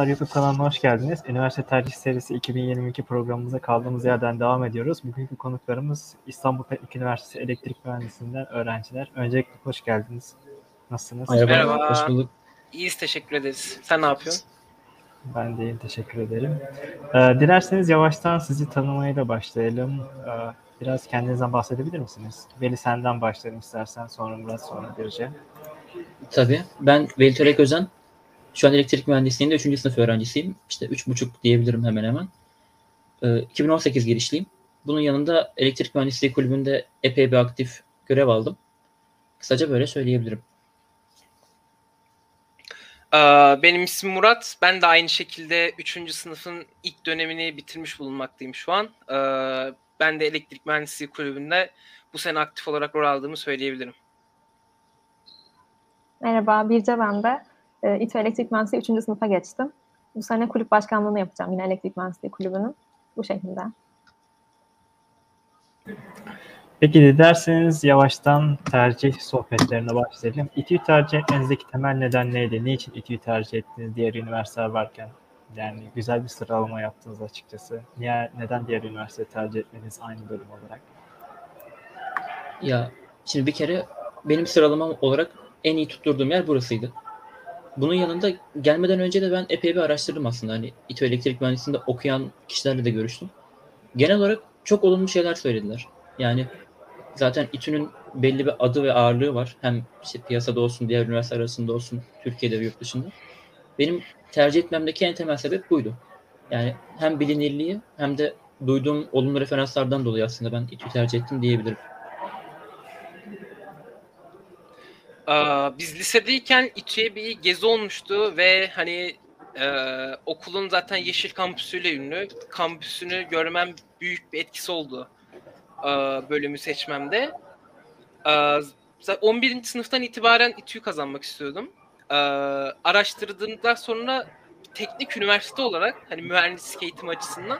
Yollar YouTube kanalına hoş geldiniz. Üniversite Tercih Serisi 2022 programımıza kaldığımız yerden devam ediyoruz. Bugünkü konuklarımız İstanbul Teknik Üniversitesi Elektrik Mühendisliğinden öğrenciler. Öncelikle hoş geldiniz. Nasılsınız? Merhaba, Merhaba. hoş bulduk. İyiyiz teşekkür ederiz. Sen ne yapıyorsun? Ben de iyiyim, teşekkür ederim. Ee, dilerseniz yavaştan sizi tanımayla başlayalım. Ee, biraz kendinizden bahsedebilir misiniz? Veli senden başlayalım istersen, sonra Murat, sonra Birce. Tabii. Ben Veli Törek Özen. Şu an elektrik mühendisliğinde 3. sınıf öğrencisiyim. İşte 3,5 diyebilirim hemen hemen. Ee, 2018 girişliyim. Bunun yanında elektrik mühendisliği kulübünde epey bir aktif görev aldım. Kısaca böyle söyleyebilirim. Ee, Benim ismim Murat. Ben de aynı şekilde 3. sınıfın ilk dönemini bitirmiş bulunmaktayım şu an. Ee, Ben de elektrik mühendisliği kulübünde bu sene aktif olarak rol aldığımı söyleyebilirim. Merhaba, Birce ben de. E, İTÜ Elektrik Mühendisliği 3. sınıfa geçtim. Bu sene kulüp başkanlığını yapacağım yine Elektrik Mühendisliği Kulübü'nün. Bu şekilde. Peki dilerseniz yavaştan tercih sohbetlerine başlayalım. İTÜ'yü tercih etmenizdeki temel neden neydi? Niçin İTÜ'yü tercih ettiniz diğer üniversiteler varken? Yani güzel bir sıralama yaptınız açıkçası. Niye, neden diğer üniversite tercih etmeniz aynı bölüm olarak? Ya şimdi bir kere benim sıralamam olarak en iyi tutturduğum yer burasıydı. Bunun yanında gelmeden önce de ben epey bir araştırdım aslında. Hani İTÜ Elektrik Mühendisliği'nde okuyan kişilerle de görüştüm. Genel olarak çok olumlu şeyler söylediler. Yani zaten İTÜ'nün belli bir adı ve ağırlığı var. Hem işte piyasada olsun, diğer üniversiteler arasında olsun, Türkiye'de ve yurt dışında. Benim tercih etmemdeki en temel sebep buydu. Yani hem bilinirliği hem de duyduğum olumlu referanslardan dolayı aslında ben İTÜ'yü tercih ettim diyebilirim. Ee, Biz lisedeyken İTÜ'ye bir gezi olmuştu ve hani e, okulun zaten yeşil kampüsüyle ünlü. Kampüsünü görmem büyük bir etkisi oldu e, bölümü seçmemde. E, za- 11. sınıftan itibaren İTÜ'yü kazanmak istiyordum. E, araştırdığımdan sonra teknik üniversite olarak hani mühendislik eğitimi açısından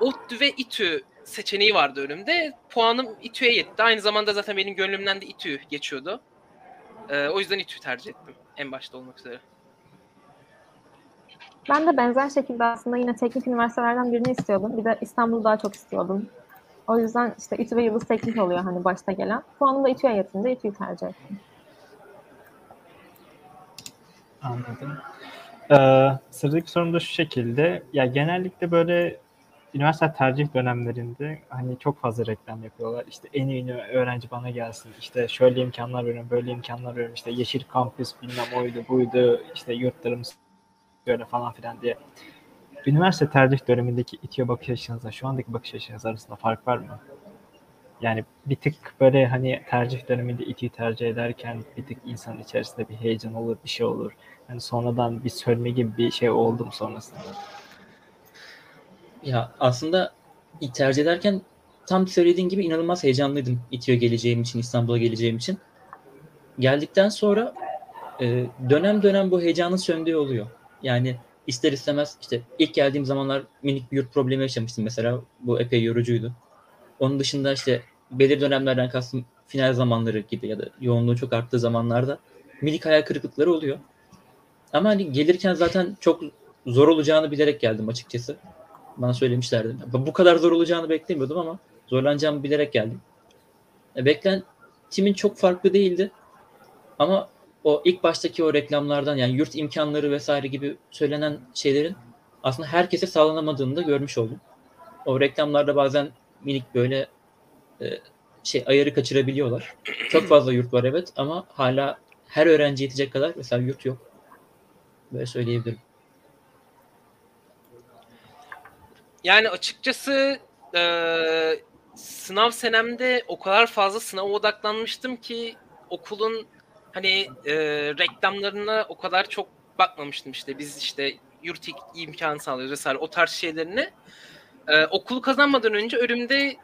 ODTÜ ve İTÜ seçeneği vardı önümde. Puanım İTÜ'ye yetti. Aynı zamanda zaten benim gönlümden de İTÜ geçiyordu. Ee, o yüzden İTÜ'yü tercih ettim. En başta olmak üzere. Ben de benzer şekilde aslında yine teknik üniversitelerden birini istiyordum. Bir de İstanbul'u daha çok istiyordum. O yüzden işte İTÜ ve Yıldız Teknik oluyor hani başta gelen. Puanım da İTÜ'ye yetince İTÜ'yü tercih ettim. Anladım. Ee, sıradaki sorum da şu şekilde. Ya genellikle böyle üniversite tercih dönemlerinde hani çok fazla reklam yapıyorlar. İşte en iyi öğrenci bana gelsin. İşte şöyle imkanlar veriyorum, böyle imkanlar veriyorum. İşte yeşil kampüs bilmem oydu buydu. İşte yurtlarımız böyle falan filan diye. Üniversite tercih dönemindeki İTÜ'ye bakış açınızla şu andaki bakış açınız arasında fark var mı? Yani bir tık böyle hani tercih döneminde İTÜ'yü tercih ederken bir tık insanın içerisinde bir heyecan olur, bir şey olur. Yani sonradan bir sönme gibi bir şey oldu mu sonrasında? Ya aslında tercih ederken tam söylediğin gibi inanılmaz heyecanlıydım İTÜ'ye geleceğim için, İstanbul'a geleceğim için. Geldikten sonra e, dönem dönem bu heyecanın söndüğü oluyor. Yani ister istemez işte ilk geldiğim zamanlar minik bir yurt problemi yaşamıştım mesela. Bu epey yorucuydu. Onun dışında işte belirli dönemlerden kastım final zamanları gibi ya da yoğunluğu çok arttığı zamanlarda minik hayal kırıklıkları oluyor. Ama hani gelirken zaten çok zor olacağını bilerek geldim açıkçası. Bana söylemişlerdi. Bu kadar zor olacağını beklemiyordum ama zorlanacağımı bilerek geldim. E, Beklentimin çok farklı değildi. Ama o ilk baştaki o reklamlardan yani yurt imkanları vesaire gibi söylenen şeylerin aslında herkese sağlanamadığını da görmüş oldum. O reklamlarda bazen minik böyle e, şey ayarı kaçırabiliyorlar. Çok fazla yurt var evet ama hala her öğrenci yetecek kadar mesela yurt yok. Böyle söyleyebilirim. Yani açıkçası e, sınav senemde o kadar fazla sınava odaklanmıştım ki okulun hani e, reklamlarına o kadar çok bakmamıştım işte. Biz işte yurt imkanı sağlıyoruz vesaire o tarz şeylerine. E, okulu kazanmadan önce önümde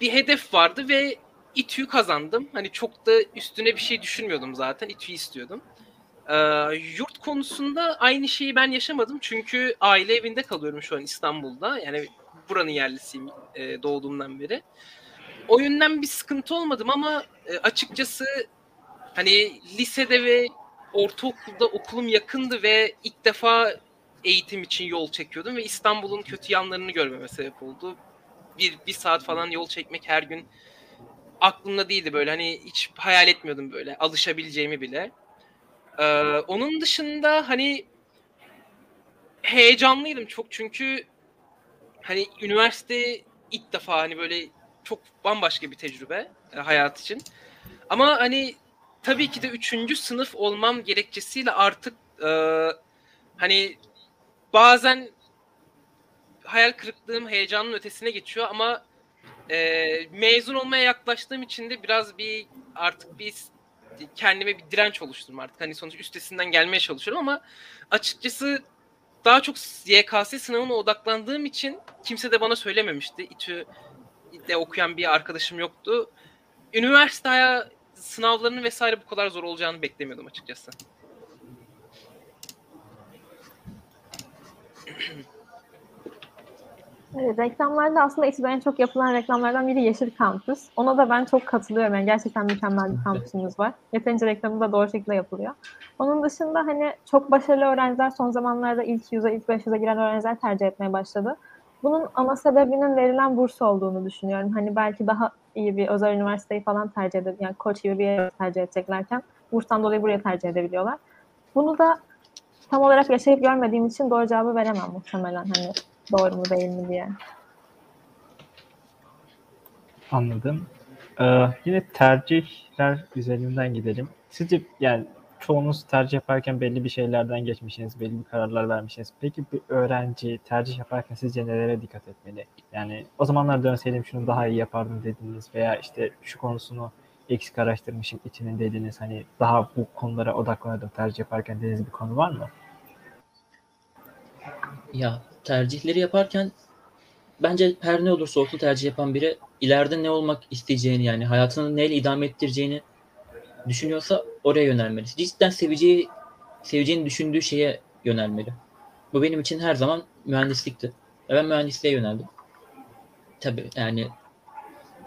bir hedef vardı ve İTÜ'yü kazandım. Hani çok da üstüne bir şey düşünmüyordum zaten. İTÜ'yü istiyordum. Ee, yurt konusunda aynı şeyi ben yaşamadım. Çünkü aile evinde kalıyorum şu an İstanbul'da. Yani buranın yerlisiyim e, doğduğumdan beri. O yönden bir sıkıntı olmadım ama e, açıkçası hani lisede ve ortaokulda okulum yakındı ve ilk defa eğitim için yol çekiyordum ve İstanbul'un kötü yanlarını görmeme sebep oldu. Bir, bir saat falan yol çekmek her gün aklımda değildi böyle hani hiç hayal etmiyordum böyle alışabileceğimi bile. Ee, onun dışında hani heyecanlıydım çok çünkü hani üniversite ilk defa hani böyle çok bambaşka bir tecrübe e, hayat için. Ama hani tabii ki de üçüncü sınıf olmam gerekçesiyle artık e, hani bazen hayal kırıklığım heyecanın ötesine geçiyor ama e, mezun olmaya yaklaştığım için de biraz bir artık bir kendime bir direnç oluşturdum artık. Hani sonuç üstesinden gelmeye çalışıyorum ama açıkçası daha çok YKS sınavına odaklandığım için kimse de bana söylememişti. İTÜ'de okuyan bir arkadaşım yoktu. Üniversite sınavlarının vesaire bu kadar zor olacağını beklemiyordum açıkçası. Evet, reklamlarda aslında İTÜ'de en çok yapılan reklamlardan biri Yeşil Kampüs. Ona da ben çok katılıyorum. Yani gerçekten mükemmel bir kampüsümüz var. Yeterince reklamı da doğru şekilde yapılıyor. Onun dışında hani çok başarılı öğrenciler son zamanlarda ilk yüze, ilk 500'e giren öğrenciler tercih etmeye başladı. Bunun ana sebebinin verilen burs olduğunu düşünüyorum. Hani belki daha iyi bir özel üniversiteyi falan tercih edip yani koç gibi bir yere tercih edeceklerken burstan dolayı buraya tercih edebiliyorlar. Bunu da tam olarak yaşayıp görmediğim için doğru cevabı veremem muhtemelen hani doğru mu değil mi diye. Anladım. Ee, yine tercihler üzerinden gidelim. Sizce yani çoğunuz tercih yaparken belli bir şeylerden geçmişsiniz, belli bir kararlar vermişsiniz. Peki bir öğrenci tercih yaparken sizce nelere dikkat etmeli? Yani o zamanlar dönseydim şunu daha iyi yapardım dediniz veya işte şu konusunu eksik araştırmışım içinin dediniz. Hani daha bu konulara odaklanırdım tercih yaparken dediğiniz bir konu var mı? Ya tercihleri yaparken bence her ne olursa olsun tercih yapan biri ileride ne olmak isteyeceğini yani hayatını neyle idame ettireceğini düşünüyorsa oraya yönelmeli. Cidden seveceği, seveceğini düşündüğü şeye yönelmeli. Bu benim için her zaman mühendislikti. Ve ben mühendisliğe yöneldim. Tabii yani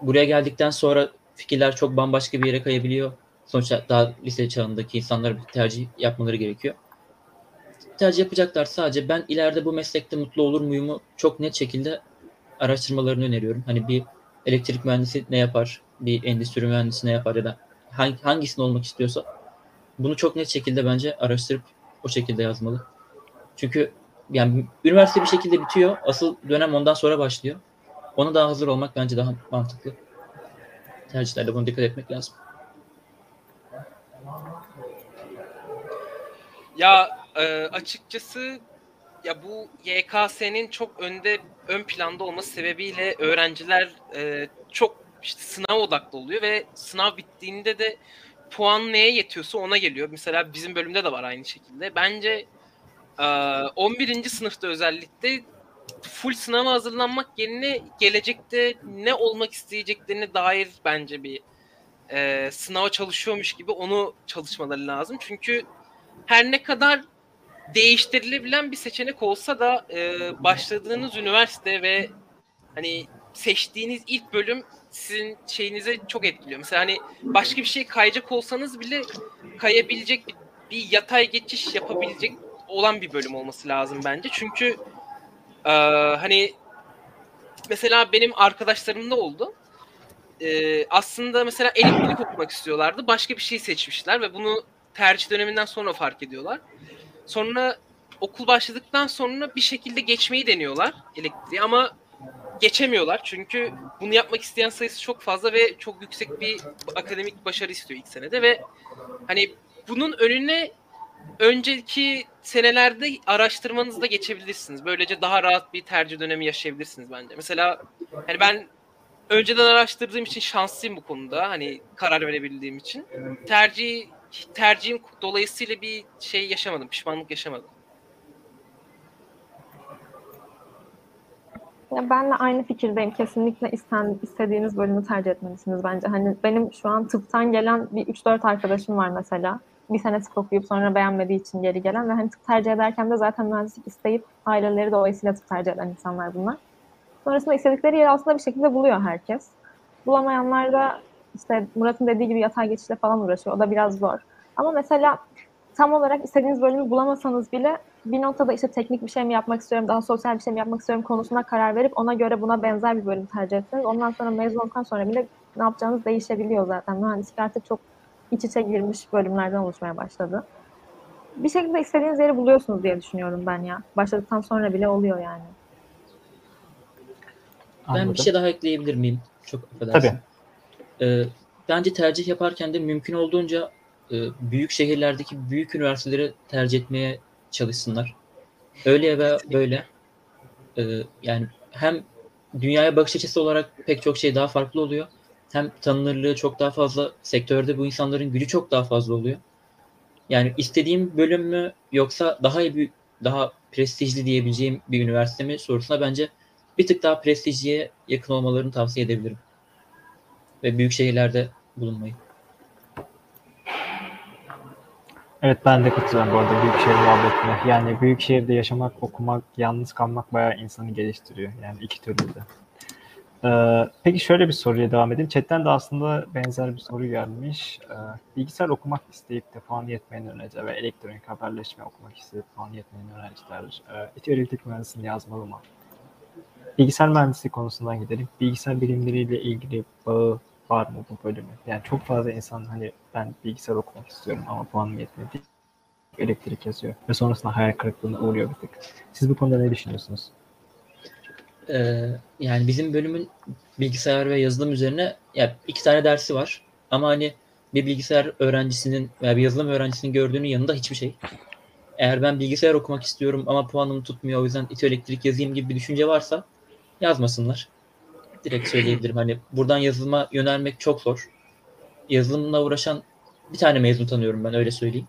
buraya geldikten sonra fikirler çok bambaşka bir yere kayabiliyor. Sonuçta daha lise çağındaki insanlar bir tercih yapmaları gerekiyor. Tercih yapacaklar sadece ben ileride bu meslekte mutlu olur muyumu çok net şekilde araştırmalarını öneriyorum. Hani bir elektrik mühendisi ne yapar, bir endüstri mühendisi ne yapar ya da hangi, hangisini olmak istiyorsa bunu çok net şekilde bence araştırıp o şekilde yazmalı. Çünkü yani üniversite bir şekilde bitiyor. Asıl dönem ondan sonra başlıyor. Ona daha hazır olmak bence daha mantıklı. Tercihlerde buna dikkat etmek lazım. Ya e, açıkçası ya bu YKS'nin çok önde ön planda olması sebebiyle öğrenciler e, çok işte sınav odaklı oluyor ve sınav bittiğinde de puan neye yetiyorsa ona geliyor. Mesela bizim bölümde de var aynı şekilde. Bence e, 11. sınıfta özellikle full sınava hazırlanmak yerine gelecekte ne olmak isteyeceklerine dair bence bir e, sınava çalışıyormuş gibi onu çalışmaları lazım. Çünkü her ne kadar değiştirilebilen bir seçenek olsa da e, başladığınız üniversite ve hani seçtiğiniz ilk bölüm sizin şeyinize çok etkiliyor. Mesela hani başka bir şey kayacak olsanız bile kayabilecek bir, bir yatay geçiş yapabilecek olan bir bölüm olması lazım bence. Çünkü e, hani mesela benim arkadaşlarımda oldu. E, aslında mesela elektrik okumak istiyorlardı. Başka bir şey seçmişler ve bunu tercih döneminden sonra fark ediyorlar. Sonra okul başladıktan sonra bir şekilde geçmeyi deniyorlar elektriği ama geçemiyorlar. Çünkü bunu yapmak isteyen sayısı çok fazla ve çok yüksek bir akademik başarı istiyor ilk senede ve hani bunun önüne önceki senelerde araştırmanızda geçebilirsiniz. Böylece daha rahat bir tercih dönemi yaşayabilirsiniz bence. Mesela hani ben önceden araştırdığım için şanslıyım bu konuda. Hani karar verebildiğim için. Tercih tercihim dolayısıyla bir şey yaşamadım, pişmanlık yaşamadım. Ya ben de aynı fikirdeyim. Kesinlikle isten, istediğiniz bölümü tercih etmelisiniz bence. Hani benim şu an tıptan gelen bir 3-4 arkadaşım var mesela. Bir sene tıp okuyup sonra beğenmediği için geri gelen ve hani tıp tercih ederken de zaten mühendislik isteyip aileleri dolayısıyla tıp tercih eden insanlar bunlar. Sonrasında istedikleri yeri aslında bir şekilde buluyor herkes. Bulamayanlar da işte Murat'ın dediği gibi yatay geçişle falan uğraşıyor. O da biraz zor. Ama mesela tam olarak istediğiniz bölümü bulamasanız bile bir noktada işte teknik bir şey mi yapmak istiyorum, daha sosyal bir şey mi yapmak istiyorum konusuna karar verip ona göre buna benzer bir bölüm tercih etseniz ondan sonra mezun olduktan sonra bile ne yapacağınız değişebiliyor zaten. Mühendislik artık çok iç içe girmiş bölümlerden oluşmaya başladı. Bir şekilde istediğiniz yeri buluyorsunuz diye düşünüyorum ben ya. Başladıktan sonra bile oluyor yani. Ben Anladım. bir şey daha ekleyebilir miyim? Çok affedersin. Tabii. Ee, bence tercih yaparken de mümkün olduğunca e, büyük şehirlerdeki büyük üniversiteleri tercih etmeye çalışsınlar. Öyle ve böyle. Ee, yani hem dünyaya bakış açısı olarak pek çok şey daha farklı oluyor. Hem tanınırlığı çok daha fazla, sektörde bu insanların gücü çok daha fazla oluyor. Yani istediğim bölüm mü yoksa daha iyi bir, daha prestijli diyebileceğim bir üniversite mi sorusuna bence bir tık daha prestijliye yakın olmalarını tavsiye edebilirim. Ve büyük şehirlerde bulunmayı. Evet ben de katılıyorum bu arada büyük şehir muhabbetine. Yani büyük şehirde yaşamak, okumak, yalnız kalmak bayağı insanı geliştiriyor. Yani iki türlü de. Ee, peki şöyle bir soruya devam edeyim. Chatten de aslında benzer bir soru gelmiş. Ee, bilgisayar okumak isteyip de puan yetmeyen öğrenciler ve elektronik haberleşme okumak isteyip puan yetmeyen öğrenciler e, İTÜ Mühendisliğini yazmalı mı? Bilgisayar mühendisliği konusundan gidelim. Bilgisayar bilimleriyle ilgili bağı var mı bu bölümü? Yani çok fazla insan hani ben bilgisayar okumak istiyorum ama puanım yetmedi. Elektrik yazıyor ve sonrasında hayal kırıklığına uğruyor bir tık. Siz bu konuda ne düşünüyorsunuz? Ee, yani bizim bölümün bilgisayar ve yazılım üzerine ya iki tane dersi var. Ama hani bir bilgisayar öğrencisinin veya bir yazılım öğrencisinin gördüğünün yanında hiçbir şey. Eğer ben bilgisayar okumak istiyorum ama puanım tutmuyor o yüzden İTÜ elektrik yazayım gibi bir düşünce varsa yazmasınlar. Direkt söyleyebilirim. Hani buradan yazılıma yönelmek çok zor. Yazılımla uğraşan bir tane mezun tanıyorum ben öyle söyleyeyim.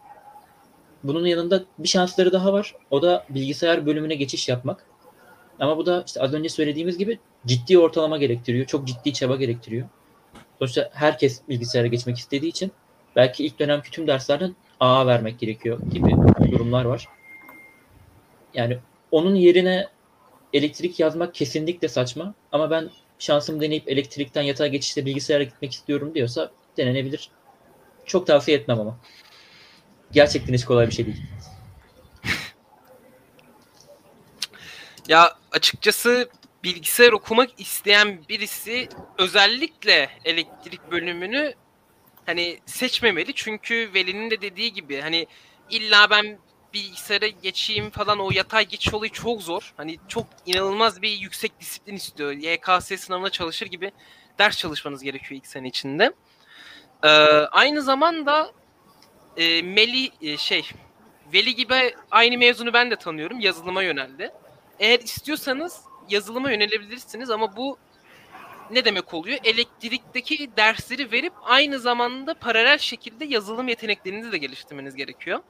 Bunun yanında bir şansları daha var. O da bilgisayar bölümüne geçiş yapmak. Ama bu da işte az önce söylediğimiz gibi ciddi ortalama gerektiriyor. Çok ciddi çaba gerektiriyor. Sonuçta herkes bilgisayara geçmek istediği için belki ilk dönemki tüm derslerden AA vermek gerekiyor gibi durumlar var. Yani onun yerine elektrik yazmak kesinlikle saçma. Ama ben şansımı deneyip elektrikten yatağa geçişte bilgisayara gitmek istiyorum diyorsa denenebilir. Çok tavsiye etmem ama. Gerçekten hiç kolay bir şey değil. Ya açıkçası bilgisayar okumak isteyen birisi özellikle elektrik bölümünü hani seçmemeli. Çünkü Veli'nin de dediği gibi hani illa ben bilgisayara geçeyim falan o yatay geçiş olayı çok zor. Hani çok inanılmaz bir yüksek disiplin istiyor. YKS sınavına çalışır gibi ders çalışmanız gerekiyor ilk sene içinde. Ee, aynı zamanda e, Meli e, şey Veli gibi aynı mezunu ben de tanıyorum. Yazılıma yöneldi. Eğer istiyorsanız yazılıma yönelebilirsiniz ama bu ne demek oluyor? Elektrikteki dersleri verip aynı zamanda paralel şekilde yazılım yeteneklerinizi de geliştirmeniz gerekiyor.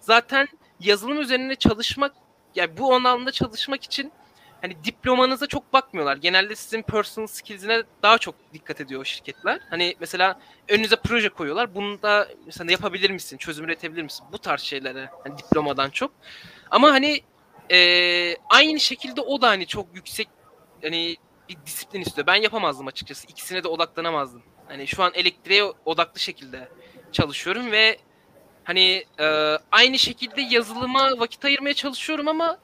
Zaten yazılım üzerine çalışmak, yani bu anlamda çalışmak için hani diplomanıza çok bakmıyorlar. Genelde sizin personal skills'ine daha çok dikkat ediyor o şirketler. Hani mesela önünüze proje koyuyorlar. Bunu da mesela yapabilir misin? Çözüm üretebilir misin? Bu tarz şeylere hani diplomadan çok. Ama hani e, aynı şekilde o da hani çok yüksek hani bir disiplin istiyor. Ben yapamazdım açıkçası. İkisine de odaklanamazdım. Hani şu an elektriğe odaklı şekilde çalışıyorum ve hani e, aynı şekilde yazılıma vakit ayırmaya çalışıyorum ama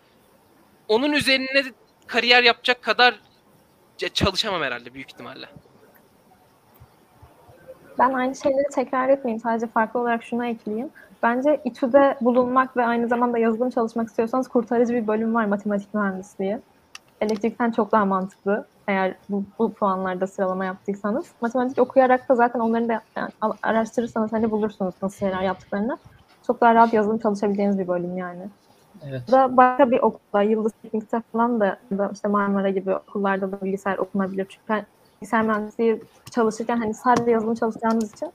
onun üzerine kariyer yapacak kadar çalışamam herhalde büyük ihtimalle. Ben aynı şeyleri tekrar etmeyeyim. Sadece farklı olarak şuna ekleyeyim. Bence İTÜ'de bulunmak ve aynı zamanda yazılım çalışmak istiyorsanız kurtarıcı bir bölüm var matematik mühendisliği. Elektrikten çok daha mantıklı eğer bu, bu puanlarda sıralama yaptıysanız. Matematik okuyarak da zaten onları da yani, araştırırsanız hani bulursunuz nasıl şeyler yaptıklarını. Çok daha rahat yazılım çalışabileceğiniz bir bölüm yani. Evet. Bu da başka bir okulda, Yıldız Teknik'te falan da, da işte Marmara gibi okullarda da bilgisayar okunabilir. Çünkü ben bilgisayar mühendisliği çalışırken hani sadece yazılım çalışacağınız için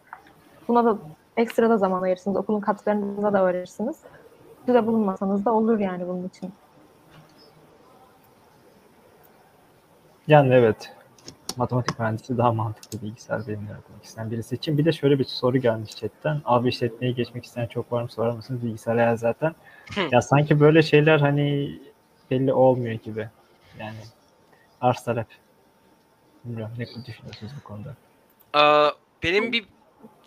buna da ekstra da zaman ayırırsınız. Okulun katkılarını da öğrenirsiniz. de bulunmasanız da olur yani bunun için. Yani evet. Matematik mühendisi daha mantıklı bilgisayar bilimleri okumak isteyen birisi için. Bir de şöyle bir soru gelmiş chatten. Abi işletmeye geçmek isteyen çok var mı sorar mısınız? Bilgisayar ya zaten. ya sanki böyle şeyler hani belli olmuyor gibi. Yani arz talep. Bilmiyorum ne düşünüyorsunuz bu konuda? Aa, benim bir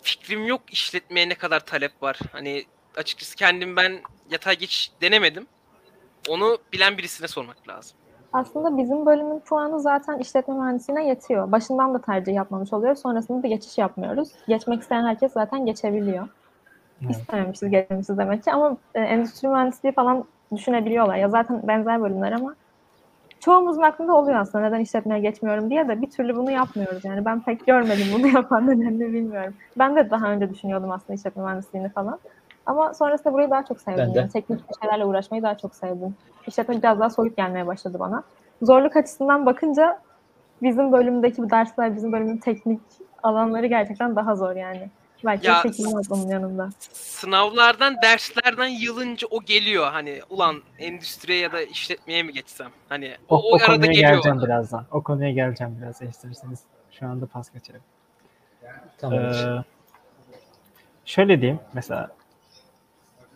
fikrim yok işletmeye ne kadar talep var. Hani açıkçası kendim ben yatay geçiş denemedim. Onu bilen birisine sormak lazım. Aslında bizim bölümün puanı zaten işletme mühendisliğine yetiyor. Başından da tercih yapmamış oluyoruz. Sonrasında da geçiş yapmıyoruz. Geçmek isteyen herkes zaten geçebiliyor. Evet. İstememişiz, geçmemişiz demek ki. Ama e, endüstri mühendisliği falan düşünebiliyorlar. Ya zaten benzer bölümler ama çoğumuzun aklında oluyor aslında neden işletmeye geçmiyorum diye de bir türlü bunu yapmıyoruz. Yani ben pek görmedim bunu yapan nedenini bilmiyorum. Ben de daha önce düşünüyordum aslında işletme mühendisliğini falan. Ama sonrasında burayı daha çok sevdim. Ben de. Yani teknik şeylerle uğraşmayı daha çok sevdim. İşletme biraz daha soyut gelmeye başladı bana. Zorluk açısından bakınca bizim bölümdeki bu dersler, bizim bölümün teknik alanları gerçekten daha zor yani. Belki Ya, çekilmez onun yanında. Sınavlardan, derslerden yılınca o geliyor. Hani ulan endüstriye ya da işletmeye mi geçsem? Hani O, o, o, arada konuya geliyor. geleceğim bana. birazdan. O konuya geleceğim biraz isterseniz. Şu anda pas geçelim. Tamamdır. Ee, şöyle diyeyim mesela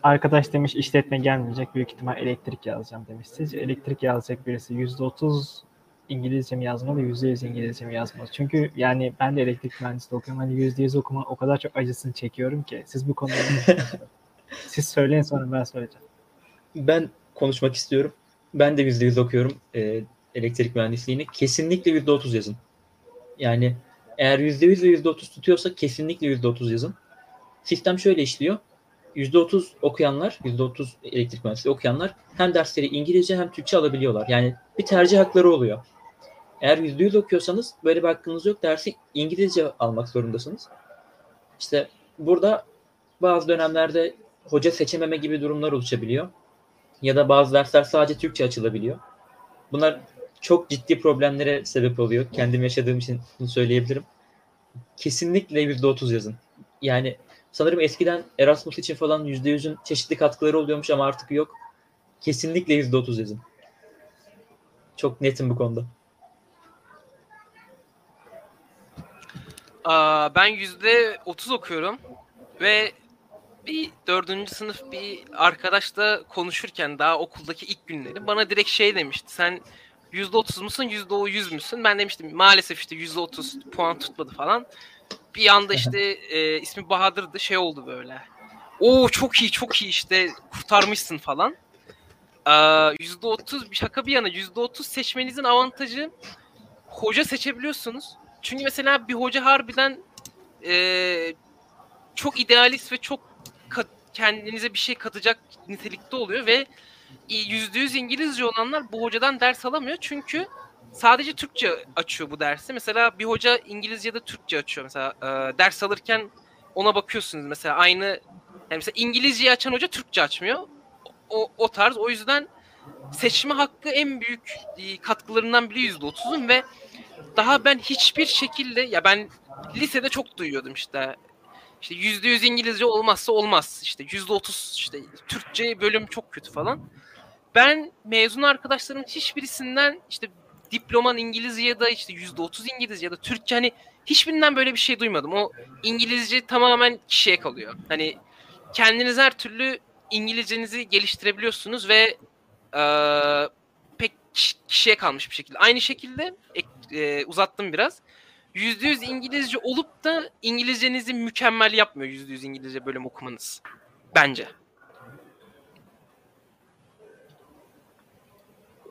arkadaş demiş işletme gelmeyecek büyük ihtimal elektrik yazacağım demiş. Sizce elektrik yazacak birisi %30 İngilizce mi yazmalı, %100 İngilizce mi yazmalı? Çünkü yani ben de elektrik mühendisliği okuyorum. Hani %100 okuma o kadar çok acısını çekiyorum ki. Siz bu konuda siz söyleyin sonra ben söyleyeceğim. Ben konuşmak istiyorum. Ben de %100 okuyorum e, elektrik mühendisliğini. Kesinlikle %30 yazın. Yani eğer %100 ve %30 tutuyorsa kesinlikle %30 yazın. Sistem şöyle işliyor. %30 okuyanlar, %30 elektrik mühendisliği okuyanlar hem dersleri İngilizce hem Türkçe alabiliyorlar. Yani bir tercih hakları oluyor. Eğer %100 okuyorsanız böyle bir hakkınız yok. Dersi İngilizce almak zorundasınız. İşte burada bazı dönemlerde hoca seçememe gibi durumlar oluşabiliyor. Ya da bazı dersler sadece Türkçe açılabiliyor. Bunlar çok ciddi problemlere sebep oluyor. Kendim yaşadığım için bunu söyleyebilirim. Kesinlikle %30 yazın. Yani sanırım eskiden Erasmus için falan %100'ün çeşitli katkıları oluyormuş ama artık yok. Kesinlikle %30 yazın. Çok netim bu konuda. Ben yüzde 30 okuyorum ve bir dördüncü sınıf bir arkadaşla konuşurken daha okuldaki ilk günleri bana direkt şey demişti. Sen yüzde 30 musun yüzde o yüz müsün? Ben demiştim maalesef işte yüzde 30 puan tutmadı falan. Bir anda işte e, ismi Bahadır'dı şey oldu böyle. Oo çok iyi çok iyi işte kurtarmışsın falan. Yüzde 30 bir şaka bir yana yüzde 30 seçmenizin avantajı hoca seçebiliyorsunuz. Çünkü mesela bir hoca harbiden eee, çok idealist ve çok kat- kendinize bir şey katacak nitelikte oluyor ve yüzde yüz İngilizce olanlar bu hocadan ders alamıyor çünkü sadece Türkçe açıyor bu dersi. Mesela bir hoca İngilizce ya da Türkçe açıyor. Mesela eee, ders alırken ona bakıyorsunuz mesela aynı yani mesela İngilizceyi açan hoca Türkçe açmıyor. O, o tarz. O yüzden seçme hakkı en büyük e, katkılarından biri yüzde otuzun ve daha ben hiçbir şekilde ya ben lisede çok duyuyordum işte işte yüzde yüz İngilizce olmazsa olmaz işte yüzde otuz işte Türkçe bölüm çok kötü falan. Ben mezun arkadaşlarımın hiçbirisinden işte diploman İngilizce ya da işte yüzde otuz İngilizce ya da Türkçe hani hiçbirinden böyle bir şey duymadım. O İngilizce tamamen kişiye kalıyor. Hani kendiniz her türlü İngilizcenizi geliştirebiliyorsunuz ve eee, pek kiş- kişiye kalmış bir şekilde. Aynı şekilde ek- e, uzattım biraz. %100 İngilizce olup da İngilizcenizi mükemmel yapmıyor %100 İngilizce bölüm okumanız. Bence.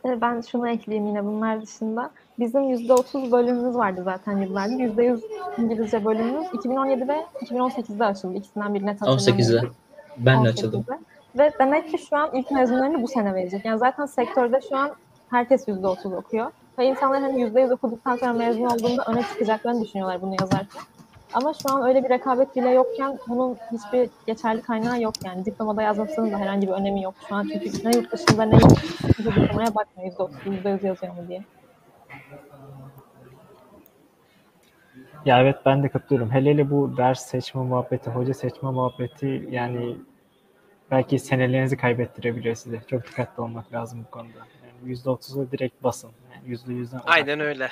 Ben şunu ekleyeyim yine bunlar dışında. Bizim %30 bölümümüz vardı zaten yıllardır. %100 İngilizce bölümümüz 2017 ve 2018'de açıldı. İkisinden birine 18'de. Ben de açıldım. 18'de. Ve demek ki şu an ilk mezunlarını bu sene verecek. Yani zaten sektörde şu an herkes %30 okuyor. Ve insanlar hani %100 okuduktan sonra mezun olduğunda öne çıkacaklarını düşünüyorlar bunu yazarken. Ama şu an öyle bir rekabet bile yokken bunun hiçbir geçerli kaynağı yok yani. Diplomada yazmasının da herhangi bir önemi yok şu an. Çünkü ne yurt dışında ne yurt diplomaya bakmıyor %30, %100 yazıyor mu diye. Ya evet ben de katılıyorum. Hele hele bu ders seçme muhabbeti, hoca seçme muhabbeti yani belki senelerinizi kaybettirebiliyor size. Çok dikkatli olmak lazım bu konuda. Yani %30'u direkt basın. Yani %100'den uzak. Aynen öyle.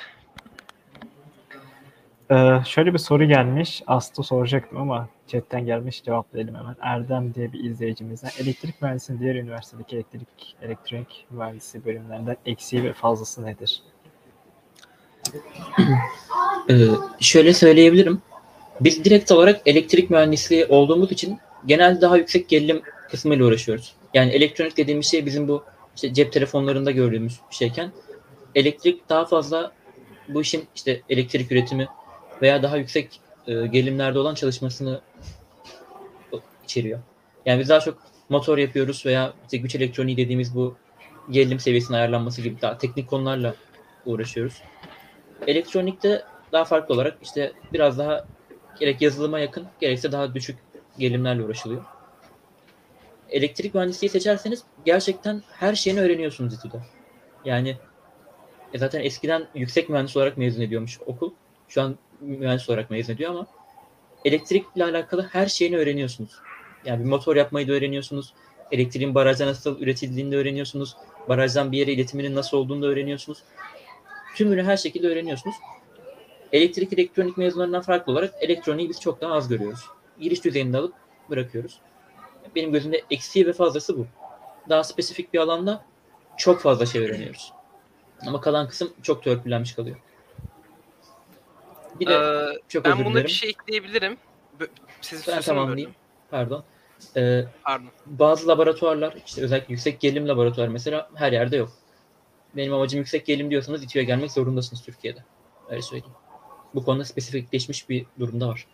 Ee, şöyle bir soru gelmiş. Aslı soracaktım ama chatten gelmiş cevaplayalım hemen. Erdem diye bir izleyicimizden. Elektrik mühendisinin diğer üniversitedeki elektrik elektronik mühendisi bölümlerinden eksiği ve fazlası nedir? Ee, şöyle söyleyebilirim. Biz direkt olarak elektrik mühendisliği olduğumuz için genelde daha yüksek gerilim kısmıyla uğraşıyoruz. Yani elektronik dediğimiz şey bizim bu işte cep telefonlarında gördüğümüz şeyken elektrik daha fazla bu işin işte elektrik üretimi veya daha yüksek e, gerilimlerde olan çalışmasını içeriyor. Yani biz daha çok motor yapıyoruz veya işte güç elektroniği dediğimiz bu gerilim seviyesinin ayarlanması gibi daha teknik konularla uğraşıyoruz. Elektronikte daha farklı olarak işte biraz daha gerek yazılıma yakın gerekse daha düşük gerilimlerle uğraşılıyor. Elektrik mühendisliği seçerseniz gerçekten her şeyini öğreniyorsunuz İTÜ'de. Yani e zaten eskiden yüksek mühendis olarak mezun ediyormuş okul. Şu an mühendis olarak mezun ediyor ama elektrikle alakalı her şeyini öğreniyorsunuz. Yani bir motor yapmayı da öğreniyorsunuz. Elektriğin barajda nasıl üretildiğini de öğreniyorsunuz. Barajdan bir yere iletiminin nasıl olduğunu da öğreniyorsunuz. Tümünü her şekilde öğreniyorsunuz. Elektrik elektronik mezunlarından farklı olarak elektroniği biz çok daha az görüyoruz. Giriş düzeyinde alıp bırakıyoruz. Benim gözümde eksiği ve fazlası bu. Daha spesifik bir alanda çok fazla şey öğreniyoruz. Ama kalan kısım çok törpülenmiş kalıyor. Bir de Ee, çok ben buna bir şey ekleyebilirim. Sizi Ben tamamlayayım. Pardon. Ee, Pardon. bazı laboratuvarlar, işte özellikle yüksek gerilim laboratuvar mesela her yerde yok. Benim amacım yüksek gerilim diyorsanız İTÜ'ye gelmek zorundasınız Türkiye'de. Öyle söyleyeyim. Bu konuda spesifikleşmiş bir durumda var.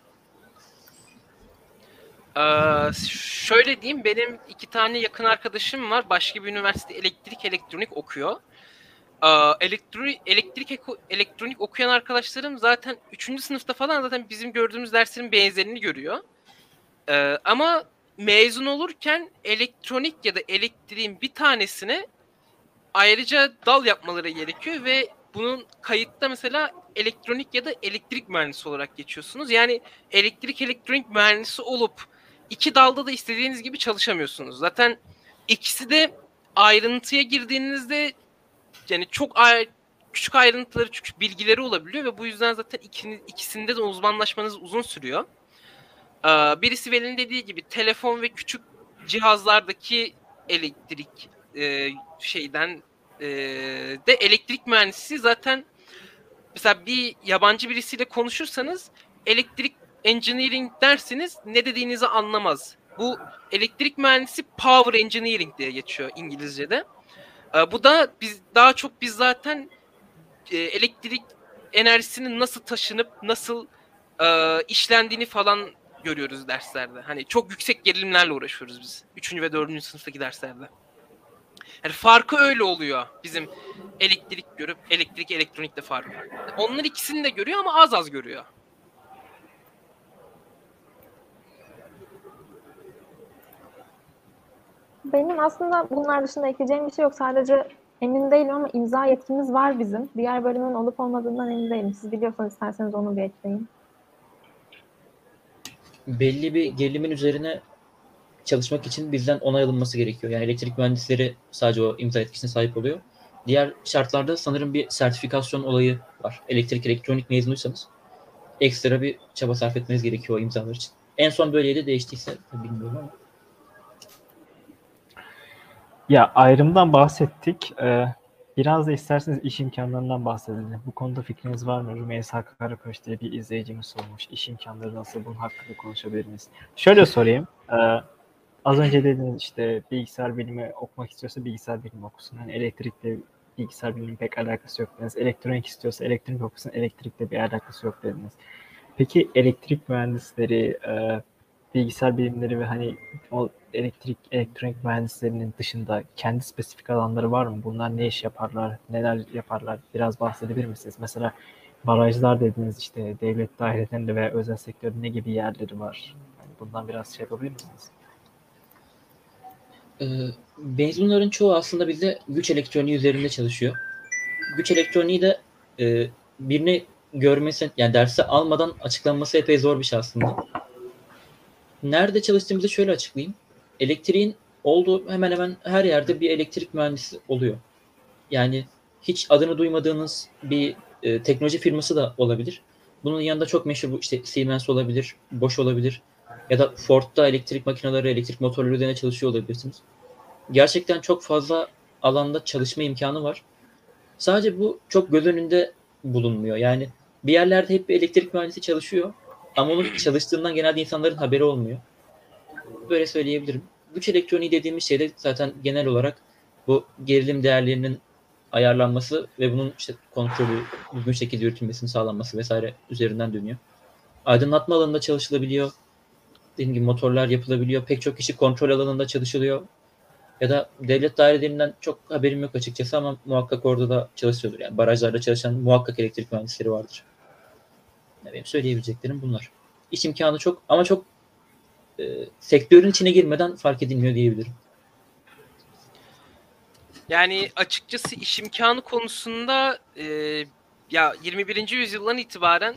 Ee, şöyle diyeyim benim iki tane yakın arkadaşım var. Başka bir üniversite elektrik elektronik okuyor. Elektrik elektrik elektronik okuyan arkadaşlarım zaten 3. sınıfta falan zaten bizim gördüğümüz derslerin benzerini görüyor. Ee, ama mezun olurken elektronik ya da elektriğin bir tanesine ayrıca dal yapmaları gerekiyor ve bunun kayıtta mesela elektronik ya da elektrik mühendisi olarak geçiyorsunuz. Yani elektrik elektronik mühendisi olup iki dalda da istediğiniz gibi çalışamıyorsunuz. Zaten ikisi de ayrıntıya girdiğinizde yani çok küçük ayrıntıları, küçük bilgileri olabiliyor ve bu yüzden zaten ikini, ikisinde de uzmanlaşmanız uzun sürüyor. Ee, birisi Vel'in dediği gibi telefon ve küçük cihazlardaki elektrik e, şeyden e, de elektrik mühendisi zaten mesela bir yabancı birisiyle konuşursanız elektrik engineering dersiniz ne dediğinizi anlamaz. Bu elektrik mühendisi power engineering diye geçiyor İngilizce'de. Ee, bu da biz daha çok biz zaten e, elektrik enerjisinin nasıl taşınıp nasıl e, işlendiğini falan görüyoruz derslerde. Hani çok yüksek gerilimlerle uğraşıyoruz biz. Üçüncü ve dördüncü sınıftaki derslerde. Yani farkı öyle oluyor bizim elektrik görüp elektrik elektronikte farkı. Onlar ikisini de görüyor ama az az görüyor. Benim aslında bunlar dışında ekleyeceğim bir şey yok. Sadece emin değilim ama imza yetkimiz var bizim. Diğer bölümün olup olmadığından emin değilim. Siz biliyorsanız isterseniz onu bir ekleyin. belli bir gerilimin üzerine çalışmak için bizden onay alınması gerekiyor. Yani elektrik mühendisleri sadece o imza etkisine sahip oluyor. Diğer şartlarda sanırım bir sertifikasyon olayı var. Elektrik elektronik mezunuysanız ekstra bir çaba sarf etmeniz gerekiyor o imzalar için. En son böyleydi değiştiyse bilmiyorum ama. Ya ayrımdan bahsettik. Ee, biraz da isterseniz iş imkanlarından bahsedelim. Bu konuda fikriniz var mı? Rümeysa Karakoç diye bir izleyicimiz sormuş. İş imkanları nasıl? Bunun hakkında konuşabilir miyiz? Şöyle sorayım. Ee, az önce dediniz işte bilgisayar bilimi okumak istiyorsa bilgisayar bilimi okusun. Hani elektrikle bilgisayar bilimi pek alakası yok dediniz. Elektronik istiyorsa elektrik okusun. Elektrikle bir alakası yok dediniz. Peki elektrik mühendisleri, e, bilgisayar bilimleri ve hani o elektrik elektronik mühendislerinin dışında kendi spesifik alanları var mı? Bunlar ne iş yaparlar? Neler yaparlar? Biraz bahsedebilir misiniz? Mesela barajlar dediniz işte devlet dairelerinde veya özel sektörde ne gibi yerleri var? Yani bundan biraz şey yapabilir misiniz? Ee, mezunların çoğu aslında bizde güç elektroniği üzerinde çalışıyor. Güç elektroniği de e, birini görmesi, yani dersi almadan açıklanması epey zor bir şey aslında. Nerede çalıştığımızı şöyle açıklayayım. Elektriğin olduğu hemen hemen her yerde bir elektrik mühendisi oluyor. Yani hiç adını duymadığınız bir e, teknoloji firması da olabilir. Bunun yanında çok meşhur bu işte Siemens olabilir, Bosch olabilir ya da Ford'da elektrik makineleri, elektrik motorları üzerine çalışıyor olabilirsiniz. Gerçekten çok fazla alanda çalışma imkanı var. Sadece bu çok göz önünde bulunmuyor. Yani bir yerlerde hep bir elektrik mühendisi çalışıyor ama onun çalıştığından genelde insanların haberi olmuyor. böyle söyleyebilirim. Güç elektroniği dediğimiz şey de zaten genel olarak bu gerilim değerlerinin ayarlanması ve bunun işte kontrolü, düzgün şekilde yürütülmesinin sağlanması vesaire üzerinden dönüyor. Aydınlatma alanında çalışılabiliyor. Dediğim gibi motorlar yapılabiliyor. Pek çok kişi kontrol alanında çalışılıyor. Ya da devlet dairelerinden çok haberim yok açıkçası ama muhakkak orada da çalışıyordur. Yani barajlarda çalışan muhakkak elektrik mühendisleri vardır. Benim söyleyebileceklerim bunlar. İş imkanı çok ama çok e, sektörün içine girmeden fark edilmiyor diyebilirim. Yani açıkçası iş imkanı konusunda e, ya 21. yüzyıldan itibaren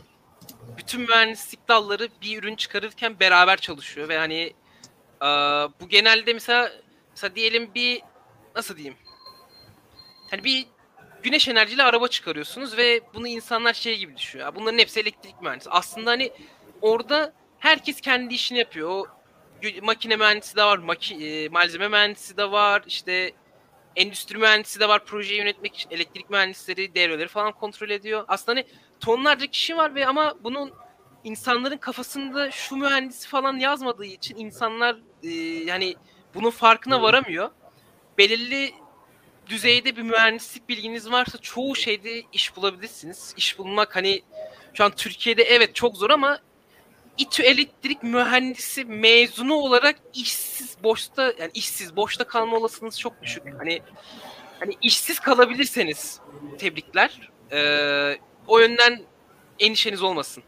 bütün mühendislik dalları bir ürün çıkarırken beraber çalışıyor ve hani e, bu genelde mesela mesela diyelim bir nasıl diyeyim? Hani bir güneş enerjili araba çıkarıyorsunuz ve bunu insanlar şey gibi düşünüyor. "Ya Bunların hepsi elektrik mühendisi. Aslında hani orada herkes kendi işini yapıyor. O makine mühendisi de var, maki, e, malzeme mühendisi de var, işte endüstri mühendisi de var projeyi yönetmek için elektrik mühendisleri devreleri falan kontrol ediyor. Aslında hani tonlarca kişi var ve ama bunun insanların kafasında şu mühendisi falan yazmadığı için insanlar e, yani bunun farkına varamıyor. Belirli düzeyde bir mühendislik bilginiz varsa çoğu şeyde iş bulabilirsiniz. İş bulmak hani şu an Türkiye'de evet çok zor ama İTÜ elektrik mühendisi mezunu olarak işsiz boşta yani işsiz boşta kalma olasılığınız çok düşük. Hani hani işsiz kalabilirseniz tebrikler. Ee, o yönden endişeniz olmasın.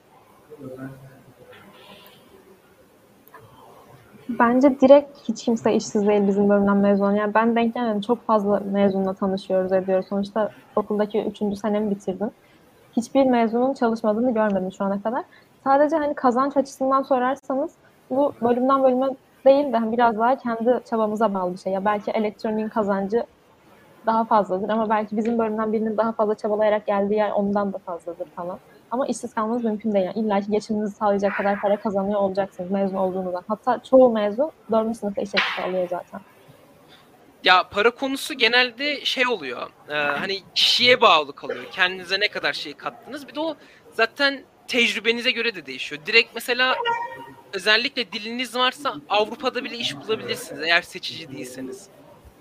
Bence direkt hiç kimse işsiz değil bizim bölümden mezun. Yani ben denk gelmedim. Çok fazla mezunla tanışıyoruz, ediyoruz. Sonuçta okuldaki üçüncü senemi bitirdim. Hiçbir mezunun çalışmadığını görmedim şu ana kadar. Sadece hani kazanç açısından sorarsanız bu bölümden bölüme değil de biraz daha kendi çabamıza bağlı bir şey. Ya belki elektroniğin kazancı daha fazladır ama belki bizim bölümden birinin daha fazla çabalayarak geldiği yer ondan da fazladır falan. Ama işsiz kalmanız mümkün değil. Yani İlla ki geçiminizi sağlayacak kadar para kazanıyor olacaksınız mezun olduğunuzdan. Hatta çoğu mezun 4. sınıfta iş teklifi alıyor zaten. Ya para konusu genelde şey oluyor. e, hani kişiye bağlı kalıyor. Kendinize ne kadar şey kattınız. Bir de o zaten tecrübenize göre de değişiyor. Direkt mesela özellikle diliniz varsa Avrupa'da bile iş bulabilirsiniz eğer seçici değilseniz.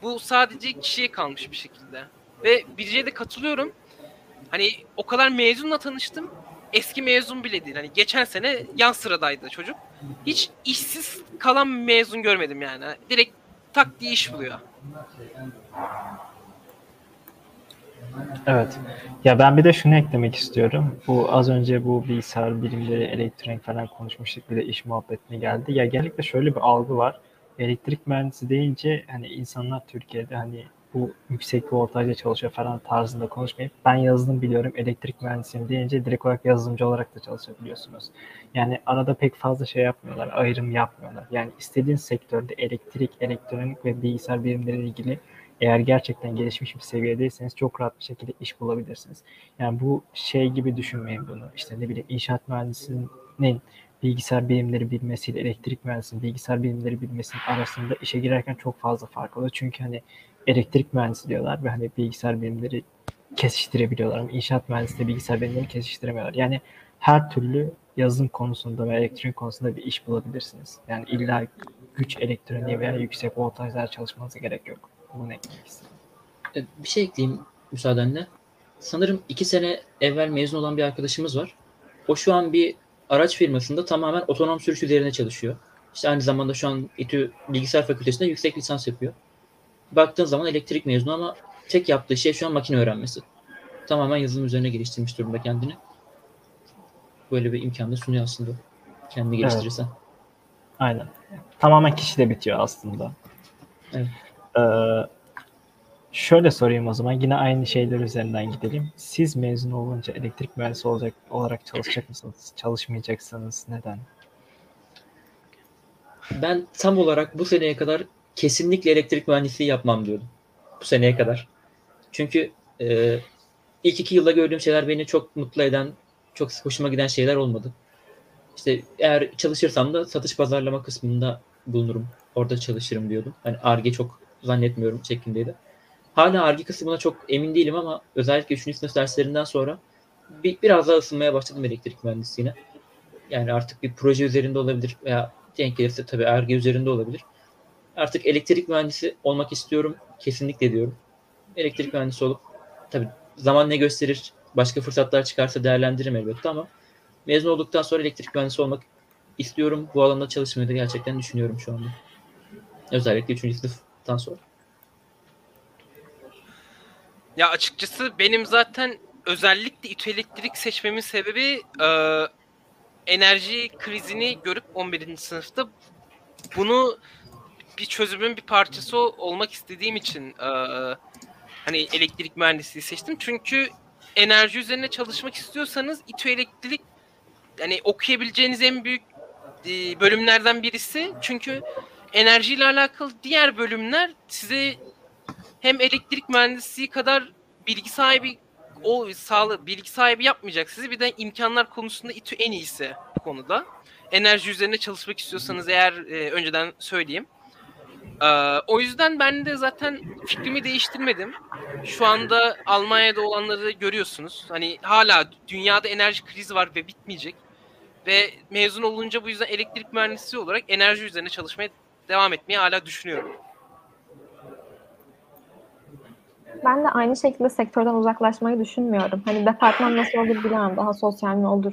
Bu sadece kişiye kalmış bir şekilde. Ve bir de katılıyorum. Hani o kadar mezunla tanıştım. Eski mezun bile değil. Hani geçen sene yan sıradaydı çocuk. Hiç işsiz kalan mezun görmedim yani. Direkt tak diye iş buluyor. Evet. Ya ben bir de şunu eklemek istiyorum. Bu az önce bu bilgisayar bilimleri, elektronik falan konuşmuştuk. Bir de iş muhabbetine geldi. Ya genellikle şöyle bir algı var. Elektrik mühendisi deyince hani insanlar Türkiye'de hani bu yüksek voltajla çalışıyor falan tarzında konuşmayıp ben yazılım biliyorum, elektrik mühendisiyim deyince direkt olarak yazılımcı olarak da çalışabiliyorsunuz. Yani arada pek fazla şey yapmıyorlar, ayrım yapmıyorlar. Yani istediğin sektörde elektrik, elektronik ve bilgisayar bilimleriyle ilgili eğer gerçekten gelişmiş bir seviyedeyseniz çok rahat bir şekilde iş bulabilirsiniz. Yani bu şey gibi düşünmeyin bunu. İşte ne bileyim inşaat mühendisinin bilgisayar bilimleri bilmesiyle elektrik mühendisinin bilgisayar bilimleri bilmesinin arasında işe girerken çok fazla fark oluyor. Çünkü hani elektrik mühendisi diyorlar ve hani bilgisayar bilimleri kesiştirebiliyorlar ama inşaat mühendisi de bilgisayar bilimleri kesiştiremiyorlar. Yani her türlü yazılım konusunda ve elektronik konusunda bir iş bulabilirsiniz. Yani illa güç elektroniği veya yüksek voltajlar çalışmanıza gerek yok. Bunu eklemek Bir şey ekleyeyim müsaadenle. Sanırım iki sene evvel mezun olan bir arkadaşımız var. O şu an bir araç firmasında tamamen otonom sürüş üzerine çalışıyor. İşte aynı zamanda şu an İTÜ Bilgisayar Fakültesi'nde yüksek lisans yapıyor. Baktığın zaman elektrik mezunu ama tek yaptığı şey şu an makine öğrenmesi. Tamamen yazılım üzerine geliştirmiş durumda kendini. Böyle bir imkan da sunuyor aslında. Kendini Evet. geliştirirsen. Aynen. Tamamen kişide bitiyor aslında. Evet. Ee, şöyle sorayım o zaman. Yine aynı şeyler üzerinden gidelim. Siz mezun olunca elektrik mühendisi olacak olarak çalışacak mısınız? Çalışmayacaksınız. Neden? Ben tam olarak bu seneye kadar kesinlikle elektrik mühendisliği yapmam diyordum. Bu seneye kadar. Çünkü e, ilk iki yılda gördüğüm şeyler beni çok mutlu eden, çok hoşuma giden şeyler olmadı. İşte eğer çalışırsam da satış pazarlama kısmında bulunurum. Orada çalışırım diyordum. Hani ARGE çok zannetmiyorum şeklindeydi. Hala ARGE kısmına çok emin değilim ama özellikle 3. sınıf derslerinden sonra bir, biraz daha ısınmaya başladım elektrik mühendisliğine. Yani artık bir proje üzerinde olabilir veya denk gelirse tabii ARGE üzerinde olabilir. Artık elektrik mühendisi olmak istiyorum. Kesinlikle diyorum. Elektrik mühendisi olup tabii zaman ne gösterir, başka fırsatlar çıkarsa değerlendiririm elbette ama mezun olduktan sonra elektrik mühendisi olmak istiyorum. Bu alanda çalışmayı da gerçekten düşünüyorum şu anda. Özellikle 3. sınıftan sonra. Ya açıkçası benim zaten özellikle İTÜ Elektrik seçmemin sebebi e, enerji krizini görüp 11. sınıfta bunu bir çözümün bir parçası ol- olmak istediğim için e, hani elektrik mühendisliği seçtim. Çünkü enerji üzerine çalışmak istiyorsanız İTÜ Elektrik yani okuyabileceğiniz en büyük e, bölümlerden birisi. Çünkü enerjiyle alakalı diğer bölümler size hem elektrik mühendisliği kadar bilgi sahibi o sağlı bilgi sahibi yapmayacak sizi. Bir de imkanlar konusunda İTÜ en iyisi bu konuda. Enerji üzerine çalışmak istiyorsanız eğer e, önceden söyleyeyim. Ee, o yüzden ben de zaten fikrimi değiştirmedim. Şu anda Almanya'da olanları görüyorsunuz. Hani hala dünyada enerji krizi var ve bitmeyecek. Ve mezun olunca bu yüzden elektrik mühendisi olarak enerji üzerine çalışmaya devam etmeyi hala düşünüyorum. Ben de aynı şekilde sektörden uzaklaşmayı düşünmüyorum. Hani departman nasıl olur bilemem. Daha sosyal mi olur?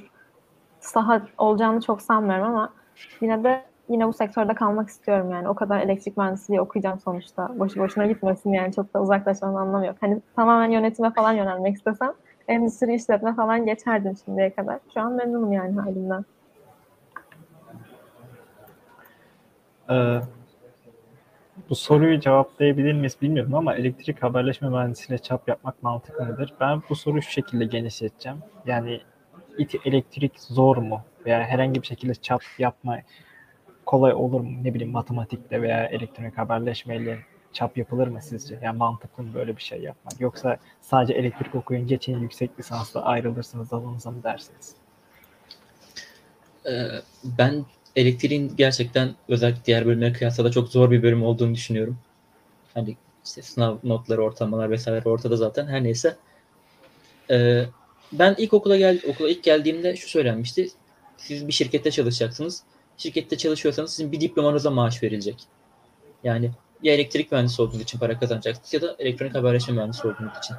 Saha olacağını çok sanmıyorum ama yine de yine bu sektörde kalmak istiyorum yani. O kadar elektrik mühendisliği okuyacağım sonuçta. Boşu boşuna gitmesin yani. Çok da uzaklaşmanın anlamı yok. Hani tamamen yönetime falan yönelmek istesem endüstri işletme falan geçerdim şimdiye kadar. Şu an memnunum yani halimden. Ee, bu soruyu cevaplayabilir miyiz bilmiyorum ama elektrik haberleşme mühendisliğine çap yapmak mantıklı mıdır? Ben bu soruyu şu şekilde genişleteceğim. Yani elektrik zor mu? Veya herhangi bir şekilde çap yapma kolay olur mu? Ne bileyim matematikle veya elektronik haberleşmeyle çap yapılır mı sizce? Yani mantıklı mı böyle bir şey yapmak? Yoksa sadece elektrik okuyun geçin yüksek lisansla ayrılırsınız alanınıza mı dersiniz? Ee, ben elektriğin gerçekten özellikle diğer bölümlere kıyasla da çok zor bir bölüm olduğunu düşünüyorum. Hani işte sınav notları, ortalamalar vesaire ortada zaten. Her neyse. Ee, ben ilk okula gel okula ilk geldiğimde şu söylenmişti. Siz bir şirkette çalışacaksınız. Şirkette çalışıyorsanız sizin bir diplomanıza maaş verilecek. Yani ya elektrik mühendisi olduğunuz için para kazanacaksınız ya da elektronik haberleşme mühendisi olduğunuz için.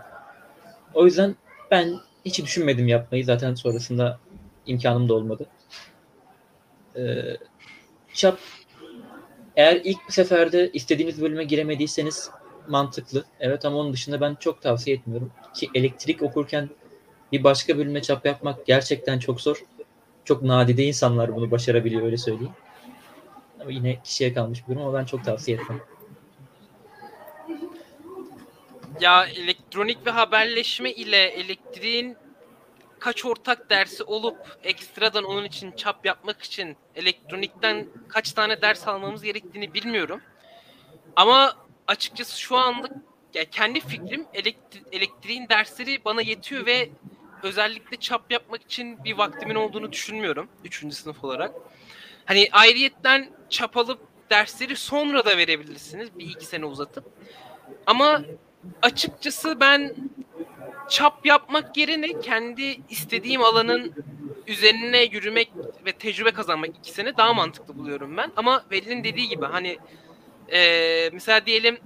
O yüzden ben hiç düşünmedim yapmayı. Zaten sonrasında imkanım da olmadı. Ee, çap eğer ilk bir seferde istediğiniz bölüme giremediyseniz mantıklı. Evet ama onun dışında ben çok tavsiye etmiyorum. Ki elektrik okurken bir başka bölüme çap yapmak gerçekten çok zor. Çok nadide insanlar bunu başarabiliyor öyle söyleyeyim. Ama yine kişiye kalmış bir durum ama ben çok tavsiye etmem. Ya elektronik ve haberleşme ile elektriğin kaç ortak dersi olup ekstradan onun için çap yapmak için elektronikten kaç tane ders almamız gerektiğini bilmiyorum. Ama açıkçası şu anlık ya kendi fikrim elektri- elektriğin dersleri bana yetiyor ve özellikle çap yapmak için bir vaktimin olduğunu düşünmüyorum 3. sınıf olarak. Hani ayrıyetten çap alıp dersleri sonra da verebilirsiniz bir iki sene uzatıp. Ama açıkçası ben çap yapmak yerine kendi istediğim alanın üzerine yürümek ve tecrübe kazanmak iki sene daha mantıklı buluyorum ben. Ama Veli'nin dediği gibi hani eee, mesela diyelim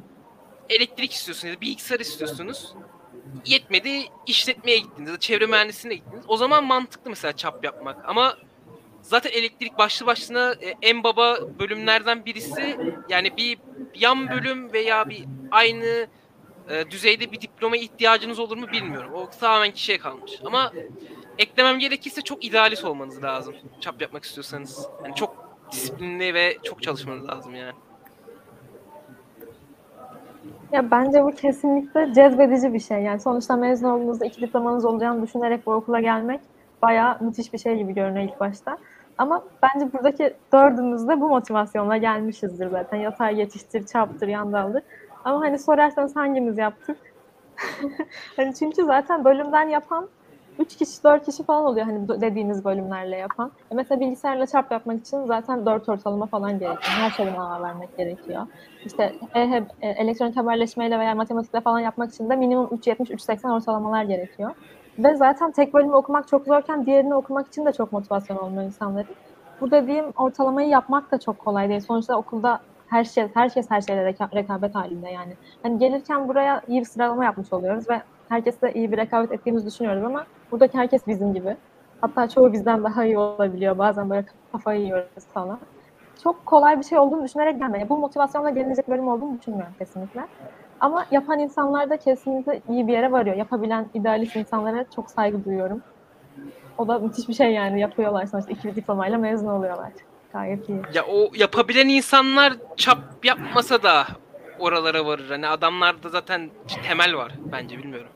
elektrik istiyorsunuz ya da bilgisayar istiyorsunuz. Yetmedi işletmeye gittiniz ya da çevre mühendisliğine gittiniz. O zaman mantıklı mesela çap yapmak. Ama zaten elektrik başlı başına e, en baba bölümlerden birisi. Yani bir yan bölüm veya bir aynı e, düzeyde bir diploma ihtiyacınız olur mu bilmiyorum. O tamamen kişiye kalmış. Ama eklemem gerekirse çok idealist olmanız lazım. Çap yapmak istiyorsanız. Yani çok disiplinli ve çok çalışmanız lazım yani. Ya bence bu kesinlikle cezbedici bir şey. Yani sonuçta mezun olduğunuzda iki diplomanız olacağını düşünerek bu okula gelmek bayağı müthiş bir şey gibi görünüyor ilk başta. Ama bence buradaki dördümüz de bu motivasyonla gelmişizdir zaten. Yatay geçiştir, çaptır, yandaldır. Ama hani sorarsanız hangimiz yaptık? hani çünkü zaten bölümden yapan 3 kişi, 4 kişi falan oluyor hani dediğiniz bölümlerle yapan. E mesela bilgisayarla çarp yapmak için zaten 4 ortalama falan gerekiyor. Her şeyden A vermek gerekiyor. İşte e, e, elektronik haberleşmeyle veya matematikle falan yapmak için de minimum 3.70-3.80 ortalamalar gerekiyor. Ve zaten tek bölümü okumak çok zorken diğerini okumak için de çok motivasyon olmuyor insanların. bu dediğim ortalamayı yapmak da çok kolay değil. Sonuçta okulda her şey herkes her şeyle reka- rekabet halinde yani. Hani gelirken buraya iyi bir sıralama yapmış oluyoruz ve herkesle iyi bir rekabet ettiğimizi düşünüyoruz ama buradaki herkes bizim gibi. Hatta çoğu bizden daha iyi olabiliyor. Bazen böyle kafayı yiyoruz falan. Çok kolay bir şey olduğunu düşünerek gelmeye. Bu motivasyonla gelinecek bölüm olduğunu düşünmüyorum kesinlikle. Ama yapan insanlar da kesinlikle iyi bir yere varıyor. Yapabilen idealist insanlara çok saygı duyuyorum. O da müthiş bir şey yani. Yapıyorlar sonuçta. iki diplomayla mezun oluyorlar. Gayet iyi. Ya o yapabilen insanlar çap yapmasa da oralara varır. Hani adamlarda zaten temel var bence bilmiyorum.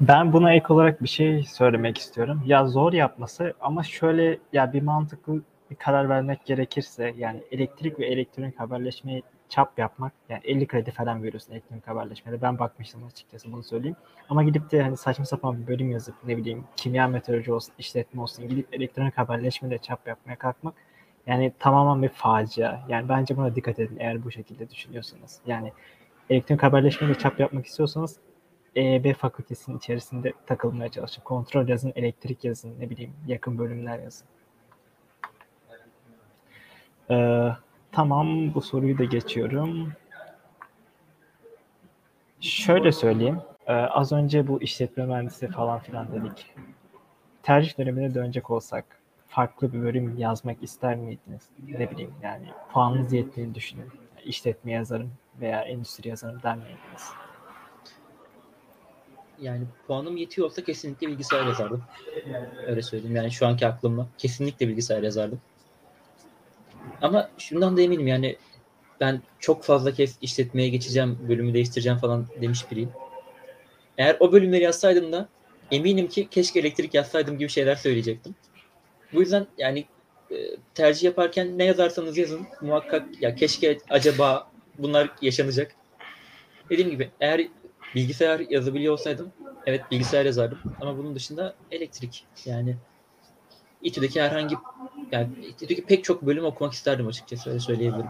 Ben buna ek olarak bir şey söylemek istiyorum. Ya zor yapması ama şöyle ya bir mantıklı bir karar vermek gerekirse yani elektrik ve elektronik haberleşmeyi çap yapmak yani 50 kredi falan veriyorsun elektronik haberleşmede. Ben bakmıştım açıkçası bunu söyleyeyim. Ama gidip de hani saçma sapan bir bölüm yazıp ne bileyim kimya meteoroloji olsun, işletme olsun gidip elektronik haberleşmede çap yapmaya kalkmak yani tamamen bir facia. Yani bence buna dikkat edin eğer bu şekilde düşünüyorsanız. Yani elektronik haberleşmede çap yapmak istiyorsanız EEB fakültesinin içerisinde takılmaya çalışın. Kontrol yazın, elektrik yazın, ne bileyim yakın bölümler yazın. Ee, tamam bu soruyu da geçiyorum. Şöyle söyleyeyim. Ee, az önce bu işletme mühendisi falan filan dedik. Tercih dönemine dönecek olsak farklı bir bölüm yazmak ister miydiniz? Ne bileyim yani puanınız yettiğini düşünün. İşletme yazarım veya endüstri yazarım der miydiniz? Yani puanım yetiyorsa kesinlikle bilgisayar yazardım. Öyle söyleyeyim. Yani şu anki aklımla kesinlikle bilgisayar yazardım. Ama şundan da eminim yani ben çok fazla kez işletmeye geçeceğim, bölümü değiştireceğim falan demiş biriyim. Eğer o bölümleri yazsaydım da eminim ki keşke elektrik yazsaydım gibi şeyler söyleyecektim. Bu yüzden yani e, tercih yaparken ne yazarsanız yazın muhakkak ya keşke acaba bunlar yaşanacak. Dediğim gibi eğer bilgisayar yazabiliyor olsaydım evet bilgisayar yazardım ama bunun dışında elektrik yani İTÜ'deki herhangi yani İTÜ'deki pek çok bölüm okumak isterdim açıkçası öyle söyleyebilirim.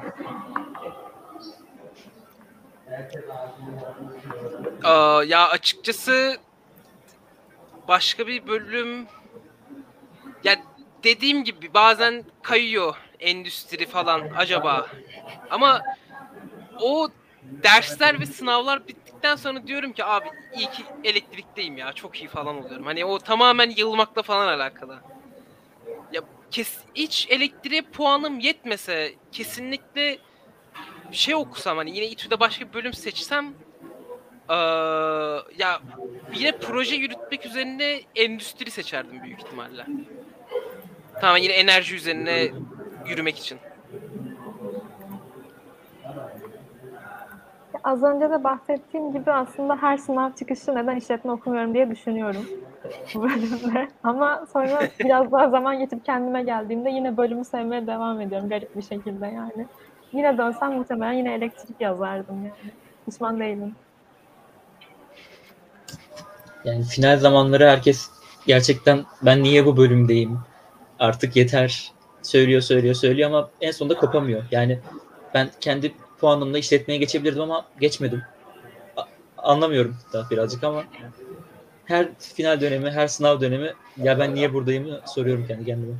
Aa, ya açıkçası başka bir bölüm ya dediğim gibi bazen kayıyor endüstri falan acaba. Ama o dersler ve sınavlar bittikten sonra diyorum ki abi iyi ki elektrikteyim ya çok iyi falan oluyorum. Hani o tamamen yılmakla falan alakalı. Ya kes hiç elektriğe puanım yetmese kesinlikle şey okusam hani yine İTÜ'de başka bir bölüm seçsem eee, ya yine proje yürütmek üzerine endüstri seçerdim büyük ihtimalle. Tamamen yine enerji üzerine yürümek için. Az önce de bahsettiğim gibi aslında her sınav çıkışı neden işletme okumuyorum diye düşünüyorum bu bölümde. Ama sonra biraz daha zaman geçip kendime geldiğimde yine bölümü sevmeye devam ediyorum garip bir şekilde yani. Yine dönsem muhtemelen yine elektrik yazardım yani. Pişman değilim. Yani final zamanları herkes gerçekten ben niye bu bölümdeyim artık yeter söylüyor söylüyor söylüyor ama en sonunda kopamıyor. Yani ben kendi puanımla işletmeye geçebilirdim ama geçmedim. A- anlamıyorum da birazcık ama her final dönemi, her sınav dönemi ya ben niye buradayım soruyorum kendi kendime.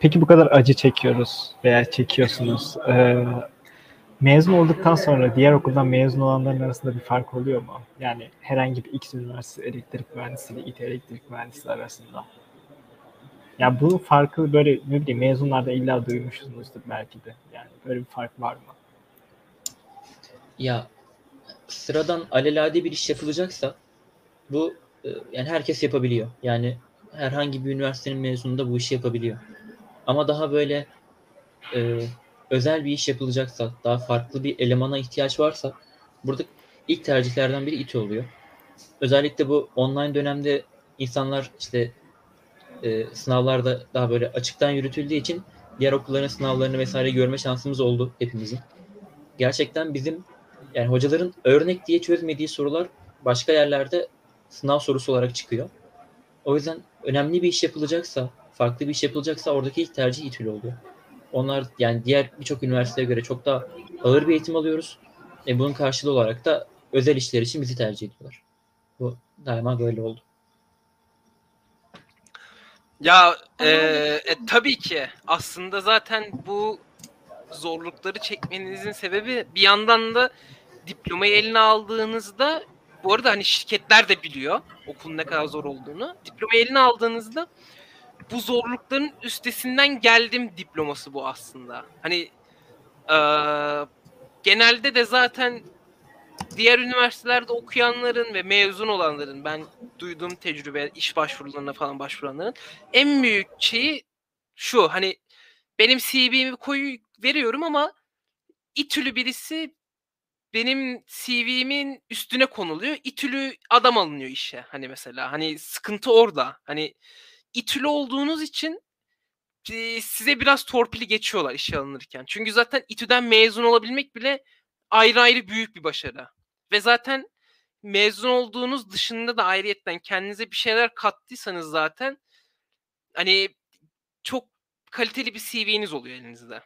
Peki bu kadar acı çekiyoruz veya çekiyorsunuz. Ee, mezun olduktan sonra diğer okuldan mezun olanların arasında bir fark oluyor mu? Yani herhangi bir X üniversitesi elektrik mühendisiyle İT elektrik mühendisi arasında. Ya bu farkı böyle ne bileyim mezunlarda illa duymuşsunuzdur belki de. Yani böyle bir fark var mı? Ya sıradan alelade bir iş yapılacaksa bu e, yani herkes yapabiliyor. Yani herhangi bir üniversitenin mezununda bu işi yapabiliyor. Ama daha böyle e, özel bir iş yapılacaksa, daha farklı bir elemana ihtiyaç varsa burada ilk tercihlerden biri İTÜ oluyor. Özellikle bu online dönemde insanlar işte e, sınavlarda daha böyle açıktan yürütüldüğü için diğer okulların sınavlarını vesaire görme şansımız oldu hepimizin. Gerçekten bizim yani hocaların örnek diye çözmediği sorular başka yerlerde sınav sorusu olarak çıkıyor. O yüzden önemli bir iş yapılacaksa, farklı bir iş yapılacaksa oradaki ilk tercih İTÜ'lü oluyor. Onlar yani diğer birçok üniversiteye göre çok daha ağır bir eğitim alıyoruz. E bunun karşılığı olarak da özel işler için bizi tercih ediyorlar. Bu daima böyle oldu. Ya e, e, tabii ki aslında zaten bu zorlukları çekmenizin sebebi bir yandan da diplomayı eline aldığınızda bu arada hani şirketler de biliyor okulun ne kadar zor olduğunu. Diplomayı eline aldığınızda bu zorlukların üstesinden geldim diploması bu aslında. Hani e, genelde de zaten diğer üniversitelerde okuyanların ve mezun olanların ben duyduğum tecrübe iş başvurularına falan başvuranların en büyük şeyi şu hani benim CV'mi koyu veriyorum ama İTÜ'lü birisi benim CV'min üstüne konuluyor. İTÜ'lü adam alınıyor işe hani mesela. Hani sıkıntı orada. Hani İTÜ'lü olduğunuz için e, size biraz torpili geçiyorlar işe alınırken. Çünkü zaten İTÜ'den mezun olabilmek bile ayrı ayrı büyük bir başarı. Ve zaten mezun olduğunuz dışında da ayrıyetten kendinize bir şeyler kattıysanız zaten hani çok kaliteli bir CV'niz oluyor elinizde.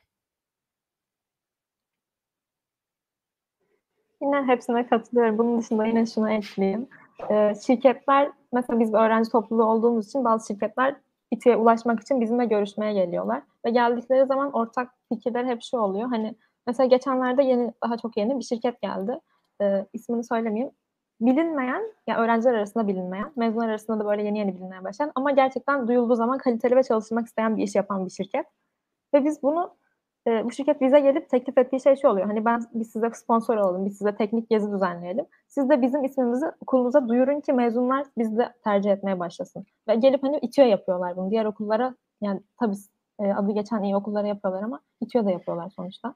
Yine hepsine katılıyorum. Bunun dışında yine şunu ekleyeyim. Ee, şirketler, mesela biz öğrenci topluluğu olduğumuz için bazı şirketler İTÜ'ye ulaşmak için bizimle görüşmeye geliyorlar. Ve geldikleri zaman ortak fikirler hep şu oluyor. Hani mesela geçenlerde yeni, daha çok yeni bir şirket geldi. Ee, ismini söylemeyeyim. Bilinmeyen, yani öğrenciler arasında bilinmeyen, mezunlar arasında da böyle yeni yeni bilinmeye başlayan ama gerçekten duyulduğu zaman kaliteli ve çalışmak isteyen bir iş yapan bir şirket. Ve biz bunu e, bu şirket bize gelip teklif ettiği şey şu oluyor. Hani ben biz size sponsor olalım, biz size teknik gezi düzenleyelim. Siz de bizim ismimizi okulumuza duyurun ki mezunlar bizi de tercih etmeye başlasın. Ve gelip hani İTÜ'ye yapıyorlar bunu. Diğer okullara yani tabii e, adı geçen iyi okullara yapıyorlar ama İTÜ'ye de yapıyorlar sonuçta.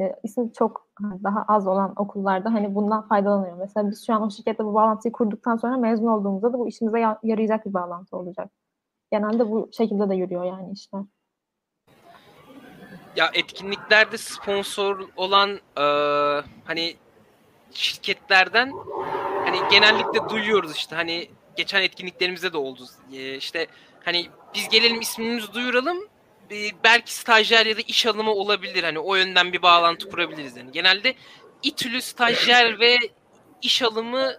E, ismi çok daha az olan okullarda hani bundan faydalanıyor. Mesela biz şu an o şirkette bu bağlantıyı kurduktan sonra mezun olduğumuzda da bu işimize yarayacak bir bağlantı olacak. Genelde bu şekilde de yürüyor yani işler. Ya etkinliklerde sponsor olan e, hani şirketlerden hani genellikle duyuyoruz işte hani geçen etkinliklerimizde de oldu. E, işte hani biz gelelim ismimizi duyuralım belki stajyer ya da iş alımı olabilir. Hani o yönden bir bağlantı kurabiliriz yani. Genelde İTÜ'lü stajyer ve iş alımı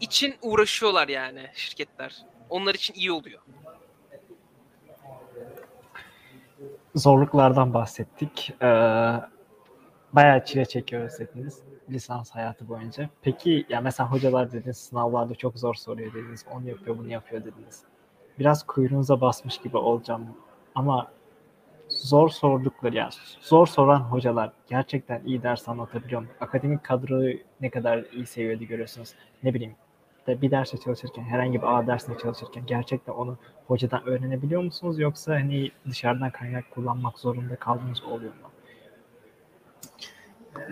için uğraşıyorlar yani şirketler. Onlar için iyi oluyor. Zorluklardan bahsettik. Ee, bayağı çile çekiyoruz hepimiz lisans hayatı boyunca. Peki ya mesela hocalar dediniz sınavlarda çok zor soruyor dediniz. Onu yapıyor bunu yapıyor dediniz. Biraz kuyruğunuza basmış gibi olacağım ama zor sordukları yani zor soran hocalar gerçekten iyi ders anlatabiliyor mu? Akademik kadroyu ne kadar iyi seviyede görüyorsunuz? Ne bileyim de bir derse çalışırken herhangi bir A dersine çalışırken gerçekten onu hocadan öğrenebiliyor musunuz yoksa hani dışarıdan kaynak kullanmak zorunda kaldığınız oluyor mu?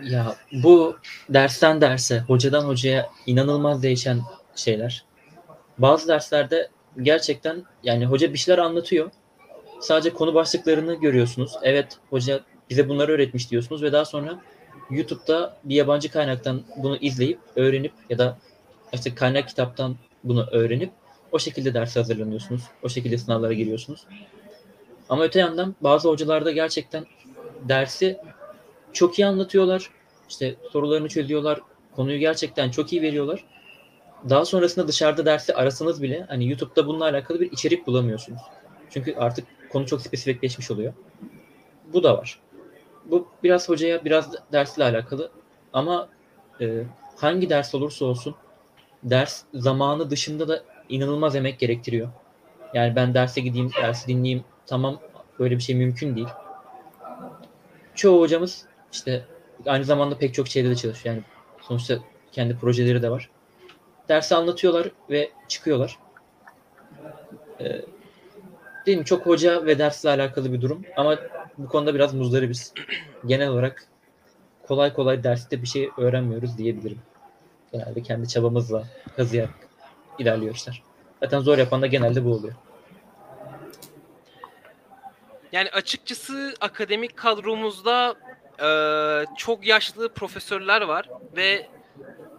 Ya bu dersten derse, hocadan hocaya inanılmaz değişen şeyler. Bazı derslerde gerçekten yani hoca bir şeyler anlatıyor sadece konu başlıklarını görüyorsunuz. Evet hoca bize bunları öğretmiş diyorsunuz ve daha sonra YouTube'da bir yabancı kaynaktan bunu izleyip öğrenip ya da işte kaynak kitaptan bunu öğrenip o şekilde ders hazırlanıyorsunuz. O şekilde sınavlara giriyorsunuz. Ama öte yandan bazı hocalarda gerçekten dersi çok iyi anlatıyorlar. İşte sorularını çözüyorlar. Konuyu gerçekten çok iyi veriyorlar. Daha sonrasında dışarıda dersi arasanız bile hani YouTube'da bununla alakalı bir içerik bulamıyorsunuz. Çünkü artık konu çok spesifikleşmiş oluyor. Bu da var. Bu biraz hocaya biraz dersle alakalı ama e, hangi ders olursa olsun ders zamanı dışında da inanılmaz emek gerektiriyor. Yani ben derse gideyim, dersi dinleyeyim tamam böyle bir şey mümkün değil. Çoğu hocamız işte aynı zamanda pek çok şeyde de çalışıyor. Yani sonuçta kendi projeleri de var. Dersi anlatıyorlar ve çıkıyorlar. Ee, değil mi? Çok hoca ve dersle alakalı bir durum. Ama bu konuda biraz muzdaribiz. Genel olarak kolay kolay derste bir şey öğrenmiyoruz diyebilirim. Genelde kendi çabamızla kazıyarak ilerliyor işler. Zaten zor yapan da genelde bu oluyor. Yani açıkçası akademik kadromuzda e, çok yaşlı profesörler var ve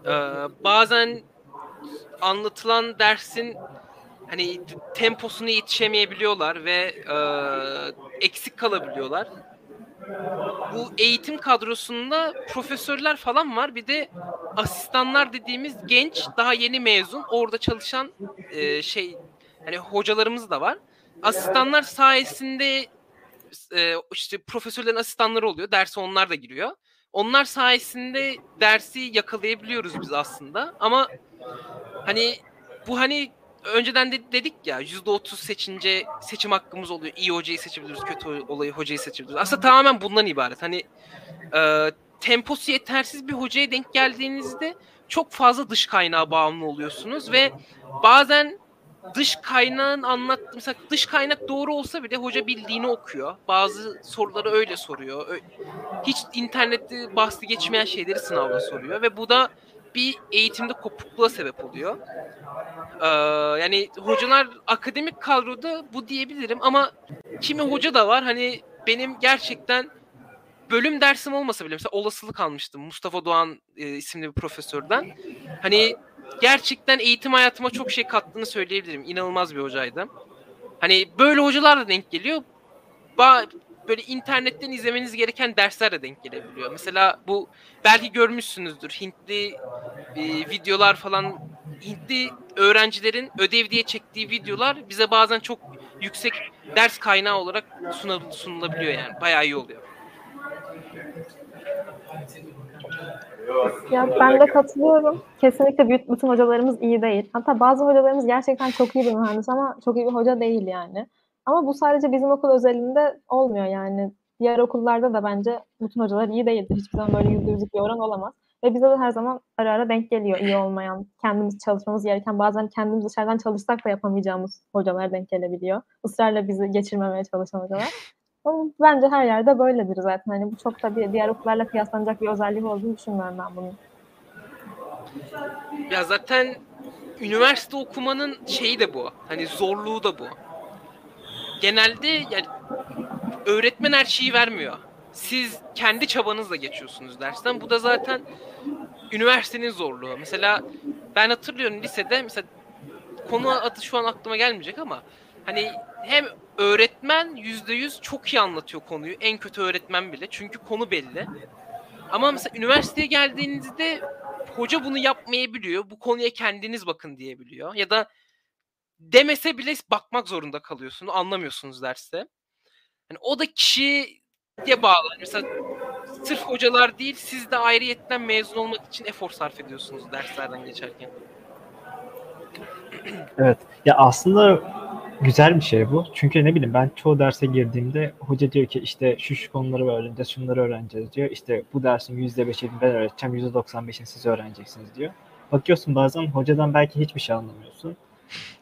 e, bazen anlatılan dersin hani temposuna yetişemeyebiliyorlar ve e, eksik kalabiliyorlar. Bu eğitim kadrosunda profesörler falan var. Bir de asistanlar dediğimiz genç, daha yeni mezun, orada çalışan e, şey hani hocalarımız da var. asistanlar sayesinde e, işte profesörlerin asistanları oluyor. Derse onlar da giriyor. Onlar sayesinde dersi yakalayabiliyoruz biz aslında. Ama hani bu hani önceden de dedik ya %30 seçince seçim hakkımız oluyor. İyi hocayı seçebiliriz, kötü olayı hocayı seçebiliriz. Aslında tamamen bundan ibaret. Hani e, temposu yetersiz bir hocaya denk geldiğinizde çok fazla dış kaynağa bağımlı oluyorsunuz ve bazen dış kaynağın anlat mesela dış kaynak doğru olsa bile hoca bildiğini okuyor. Bazı soruları öyle soruyor. Hiç internette bahsi geçmeyen şeyleri sınavda soruyor ve bu da bir eğitimde kopukluğa sebep oluyor. Ee, yani hocalar akademik kadroda bu diyebilirim ama kimi hoca da var hani benim gerçekten bölüm dersim olmasa bile mesela olasılık almıştım Mustafa Doğan e, isimli bir profesörden. Hani gerçekten eğitim hayatıma çok şey kattığını söyleyebilirim. İnanılmaz bir hocaydı. Hani böyle hocalar da denk geliyor. Ba böyle internetten izlemeniz gereken dersler de denk gelebiliyor. Mesela bu belki görmüşsünüzdür. Hintli e, videolar falan Hintli öğrencilerin ödev diye çektiği videolar bize bazen çok yüksek ders kaynağı olarak sunul- sunulabiliyor yani. Bayağı iyi oluyor. Ya ben de katılıyorum. Kesinlikle bütün hocalarımız iyi değil. Hatta bazı hocalarımız gerçekten çok iyi bir mühendis ama çok iyi bir hoca değil yani. Ama bu sadece bizim okul özelinde olmuyor yani. Diğer okullarda da bence bütün hocalar iyi değildir. Hiçbir zaman böyle yüzde yüzlük bir oran olamaz. Ve bize de her zaman ara ara denk geliyor iyi olmayan, kendimiz çalışmamız gereken, bazen kendimiz dışarıdan çalışsak da yapamayacağımız hocalar denk gelebiliyor. Israrla bizi geçirmemeye çalışan hocalar. Ama bence her yerde böyledir zaten. Hani bu çok da bir diğer okullarla kıyaslanacak bir özellik olduğunu düşünmüyorum ben bunun. Ya zaten üniversite okumanın şeyi de bu. Hani zorluğu da bu. Genelde yani öğretmen her şeyi vermiyor. Siz kendi çabanızla geçiyorsunuz dersten. Bu da zaten üniversitenin zorluğu. Mesela ben hatırlıyorum lisede mesela konu adı şu an aklıma gelmeyecek ama hani hem öğretmen yüzde yüz çok iyi anlatıyor konuyu. En kötü öğretmen bile. Çünkü konu belli. Ama mesela üniversiteye geldiğinizde hoca bunu yapmayabiliyor. Bu konuya kendiniz bakın diyebiliyor. Ya da demese bile bakmak zorunda kalıyorsunuz. Anlamıyorsunuz derste. Yani o da kişiye bağlı. Mesela sırf hocalar değil siz de ayrıyetten mezun olmak için efor sarf ediyorsunuz derslerden geçerken. Evet. Ya aslında güzel bir şey bu. Çünkü ne bileyim ben çoğu derse girdiğimde hoca diyor ki işte şu şu konuları öğreneceğiz, şunları öğreneceğiz diyor. İşte bu dersin %5'ini ben öğreteceğim, %95'ini siz öğreneceksiniz diyor. Bakıyorsun bazen hocadan belki hiçbir şey anlamıyorsun.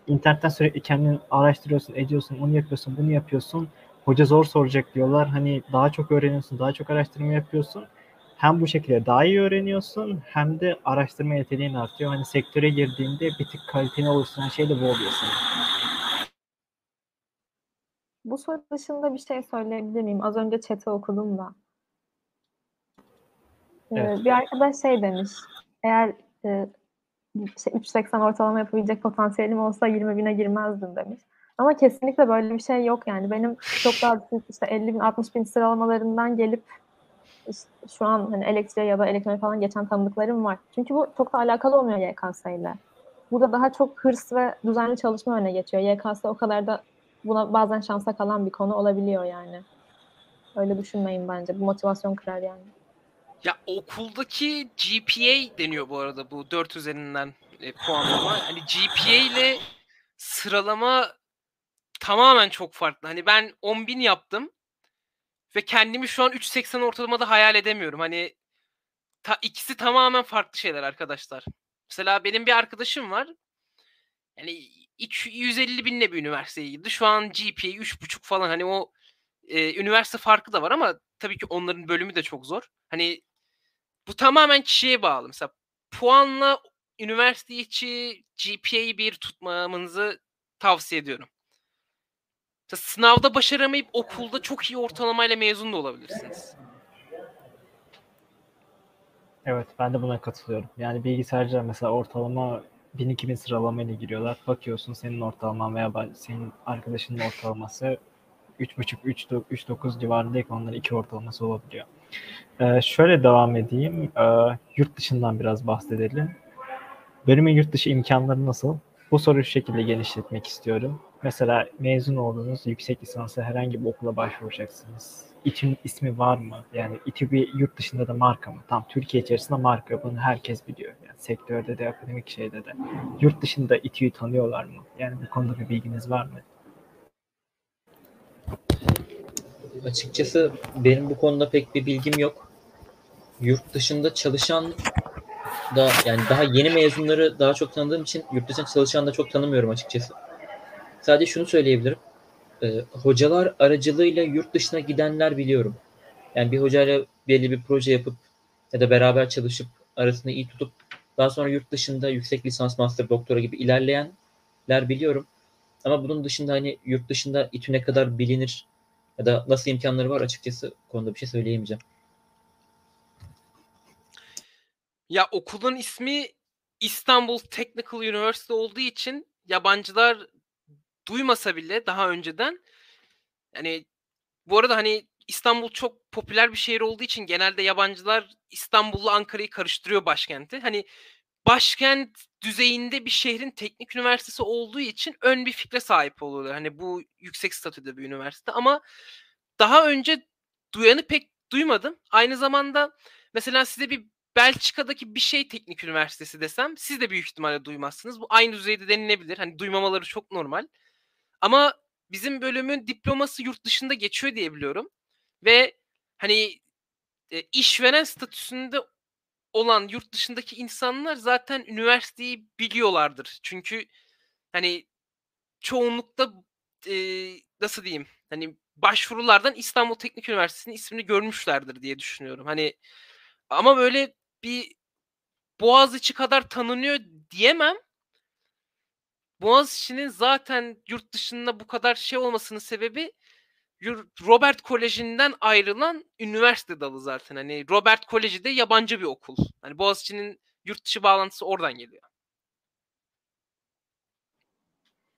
İnternetten sürekli kendini araştırıyorsun, ediyorsun, onu yapıyorsun, bunu yapıyorsun. Hoca zor soracak diyorlar. Hani daha çok öğreniyorsun, daha çok araştırma yapıyorsun. Hem bu şekilde daha iyi öğreniyorsun hem de araştırma yeteneğin artıyor. Hani sektöre girdiğinde bir tık kaliteni oluşturan şey de bu oluyor. Bu soru dışında bir şey söyleyebilir miyim? Az önce chat'i okudum da. Ee, Evet. Bir arkadaş şey demiş. Eğer e, işte 3.80 ortalama yapabilecek potansiyelim olsa 20 bine girmezdim demiş. Ama kesinlikle böyle bir şey yok yani. Benim çok daha işte 50 bin 60 bin sıralamalarından gelip işte şu an hani elektriğe ya da elektronik falan geçen tanıdıklarım var. Çünkü bu çok da alakalı olmuyor YKS ile. Burada daha çok hırs ve düzenli çalışma öne geçiyor. YKS o kadar da buna bazen şansa kalan bir konu olabiliyor yani. Öyle düşünmeyin bence. Bu motivasyon kırar yani. Ya okuldaki GPA deniyor bu arada bu 4 üzerinden e, puanlama. Hani GPA ile sıralama tamamen çok farklı. Hani ben 10.000 yaptım ve kendimi şu an 3.80 ortalamada hayal edemiyorum. Hani ta, ikisi tamamen farklı şeyler arkadaşlar. Mesela benim bir arkadaşım var. Yani iki- 150 binle bir üniversiteye girdi. Şu an GPA 3.5 falan. Hani o e, üniversite farkı da var ama tabii ki onların bölümü de çok zor. Hani bu tamamen kişiye bağlı. Mesela puanla üniversite içi GPA'yı bir tutmamanızı tavsiye ediyorum. Mesela sınavda başaramayıp okulda çok iyi ortalamayla mezun da olabilirsiniz. Evet ben de buna katılıyorum. Yani bilgisayarcılar mesela ortalama 1000-2000 sıralamayla giriyorlar. Bakıyorsun senin ortalaman veya senin arkadaşının ortalaması 3.5-3.9 civarındayken onların iki ortalaması olabiliyor. Ee, şöyle devam edeyim. Ee, yurt dışından biraz bahsedelim. Bölümün yurt dışı imkanları nasıl? Bu soruyu şu şekilde genişletmek istiyorum. Mesela mezun oldunuz, yüksek lisansa herhangi bir okula başvuracaksınız. İTÜ'nün ismi var mı? Yani İTÜ bir yurt dışında da marka mı? Tam Türkiye içerisinde marka. Bunu herkes biliyor. Yani sektörde de, akademik şeyde de. Yurt dışında İTÜ'yü tanıyorlar mı? Yani bu konuda bir bilginiz var mı? Açıkçası benim bu konuda pek bir bilgim yok. Yurt dışında çalışan da yani daha yeni mezunları daha çok tanıdığım için yurt dışında çalışan da çok tanımıyorum açıkçası. Sadece şunu söyleyebilirim. Ee, hocalar aracılığıyla yurt dışına gidenler biliyorum. Yani bir hocayla belli bir proje yapıp ya da beraber çalışıp arasını iyi tutup daha sonra yurt dışında yüksek lisans, master, doktora gibi ilerleyenler biliyorum. Ama bunun dışında hani yurt dışında İTÜ ne kadar bilinir ya da nasıl imkanları var açıkçası konuda bir şey söyleyemeyeceğim. Ya okulun ismi İstanbul Technical University olduğu için yabancılar duymasa bile daha önceden yani bu arada hani İstanbul çok popüler bir şehir olduğu için genelde yabancılar İstanbul'la Ankara'yı karıştırıyor başkenti. Hani başkent düzeyinde bir şehrin teknik üniversitesi olduğu için ön bir fikre sahip oluyorlar. Hani bu yüksek statüde bir üniversite ama daha önce duyanı pek duymadım. Aynı zamanda mesela size bir Belçika'daki bir şey teknik üniversitesi desem siz de büyük ihtimalle duymazsınız. Bu aynı düzeyde denilebilir. Hani duymamaları çok normal. Ama bizim bölümün diploması yurt dışında geçiyor diye biliyorum. Ve hani e, işveren statüsünde olan yurt dışındaki insanlar zaten üniversiteyi biliyorlardır. Çünkü hani çoğunlukta e, nasıl diyeyim hani başvurulardan İstanbul Teknik Üniversitesi'nin ismini görmüşlerdir diye düşünüyorum. Hani ama böyle bir Boğaziçi kadar tanınıyor diyemem. Boğaziçi'nin zaten yurt dışında bu kadar şey olmasının sebebi Robert Koleji'nden ayrılan üniversite dalı zaten. Hani Robert Koleji de yabancı bir okul. Hani Boğaziçi'nin yurt dışı bağlantısı oradan geliyor.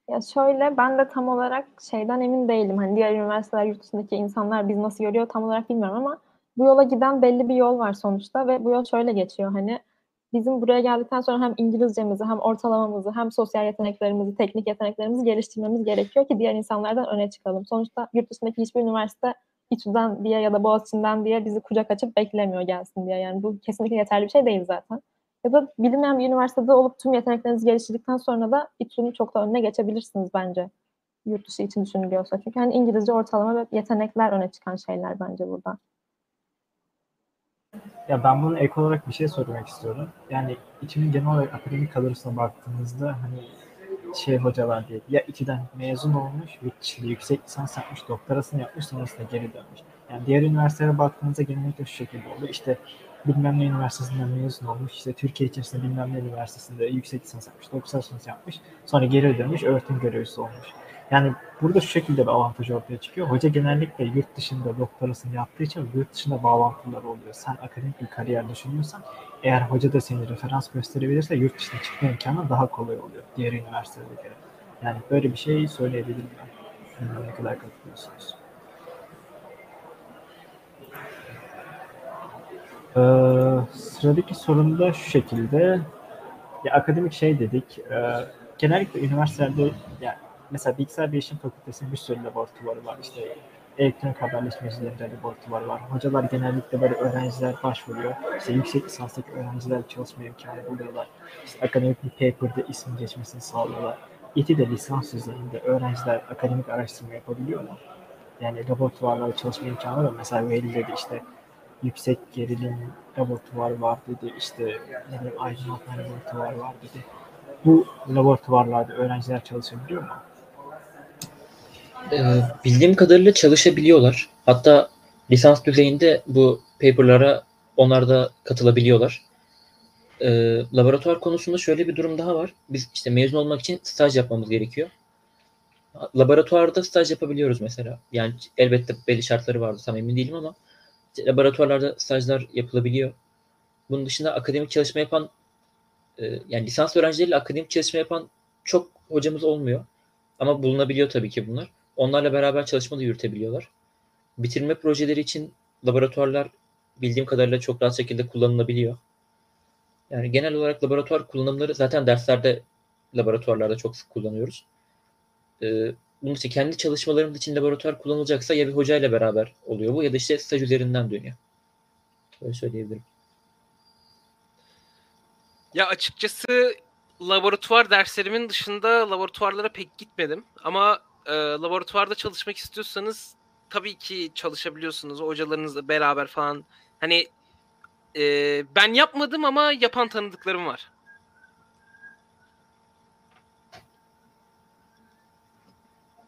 Ya şöyle ben de tam olarak şeyden emin değilim. Hani diğer üniversiteler yurt dışındaki insanlar biz nasıl görüyor tam olarak bilmiyorum ama bu yola giden belli bir yol var sonuçta ve bu yol şöyle geçiyor. Hani bizim buraya geldikten sonra hem İngilizcemizi hem ortalamamızı hem sosyal yeteneklerimizi, teknik yeteneklerimizi geliştirmemiz gerekiyor ki diğer insanlardan öne çıkalım. Sonuçta yurt dışındaki hiçbir üniversite İTÜ'den diye ya da Boğaziçi'nden diye bizi kucak açıp beklemiyor gelsin diye. Yani bu kesinlikle yeterli bir şey değil zaten. Ya da bilinmeyen bir üniversitede olup tüm yeteneklerinizi geliştirdikten sonra da İTÜ'nün çok da önüne geçebilirsiniz bence. Yurt dışı için düşünülüyorsa. Çünkü hani İngilizce ortalama ve yetenekler öne çıkan şeyler bence burada. Ya ben bunu ek olarak bir şey sormak istiyorum. Yani İTÜ'nün genel olarak akademik kadrosuna baktığınızda hani şey hocalar diye ya İTÜ'den mezun olmuş, dışında yüksek lisans yapmış, doktorasını yapmış, sonrasında geri dönmüş. Yani diğer üniversitelere baktığınızda genellikle şu şekilde oluyor. İşte bilmem ne üniversitesinden mezun olmuş, işte Türkiye içerisinde bilmem ne üniversitesinde yüksek lisans yapmış, doktor lisans yapmış, sonra geri dönmüş, öğretim görevlisi olmuş. Yani burada şu şekilde bir avantaj ortaya çıkıyor. Hoca genellikle yurt dışında doktorasını yaptığı için yurt dışında bağlantılar oluyor. Sen akademik bir kariyer düşünüyorsan eğer hoca da seni referans gösterebilirse yurt dışına çıkma imkanı daha kolay oluyor diğer üniversitelere göre. Yani böyle bir şey söyleyebilirim ben. Bilmiyorum ne kadar katılıyorsunuz. Ee, sıradaki sorum da şu şekilde. Ya akademik şey dedik. Ee, genellikle üniversitelerde yani mesela bilgisayar bilişim fakültesinin bir sürü laboratuvarı var. İşte elektronik haberleşmecilerinde laboratuvarı var. Hocalar genellikle böyle öğrenciler başvuruyor. İşte yüksek lisanstaki öğrenciler çalışma imkanı buluyorlar. İşte akademik bir paper'da ismin geçmesini sağlıyorlar. İTÜ'de lisans düzeyinde öğrenciler akademik araştırma yapabiliyor mu? Yani laboratuvarlarda çalışma imkanı var. Mesela Veli dedi işte yüksek gerilim laboratuvarı var dedi. İşte ne bileyim aydınlatma laboratuvarı var dedi. Bu laboratuvarlarda öğrenciler çalışabiliyor mu? Ee, bildiğim kadarıyla çalışabiliyorlar. Hatta lisans düzeyinde bu paperlara onlar da katılabiliyorlar. Ee, laboratuvar konusunda şöyle bir durum daha var. Biz işte mezun olmak için staj yapmamız gerekiyor. Laboratuvarda staj yapabiliyoruz mesela. Yani elbette belli şartları vardı tam emin değilim ama laboratuvarlarda stajlar yapılabiliyor. Bunun dışında akademik çalışma yapan e, yani lisans öğrencileriyle akademik çalışma yapan çok hocamız olmuyor. Ama bulunabiliyor tabii ki bunlar. Onlarla beraber çalışma da yürütebiliyorlar. Bitirme projeleri için laboratuvarlar bildiğim kadarıyla çok rahat şekilde kullanılabiliyor. Yani genel olarak laboratuvar kullanımları zaten derslerde laboratuvarlarda çok sık kullanıyoruz. e, bunun işte kendi çalışmalarımız için laboratuvar kullanılacaksa ya bir hocayla beraber oluyor bu ya da işte staj üzerinden dönüyor. Öyle söyleyebilirim. Ya açıkçası laboratuvar derslerimin dışında laboratuvarlara pek gitmedim. Ama e, laboratuvarda çalışmak istiyorsanız tabii ki çalışabiliyorsunuz hocalarınızla beraber falan. Hani e, ben yapmadım ama yapan tanıdıklarım var.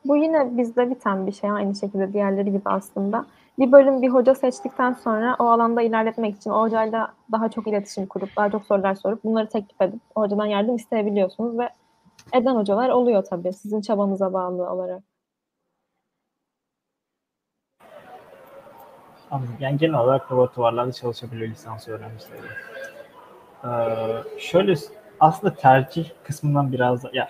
Bu yine bizde biten bir şey aynı şekilde diğerleri gibi aslında. Bir bölüm bir hoca seçtikten sonra o alanda ilerletmek için o hocayla daha çok iletişim kurup, daha çok sorular sorup bunları teklif edip hocadan yardım isteyebiliyorsunuz ve eden hocalar oluyor tabii sizin çabanıza bağlı olarak. Anladım. Yani genel olarak laboratuvarlarda çalışabiliyor lisans öğrencileri. Ee, şöyle aslında tercih kısmından biraz da, ya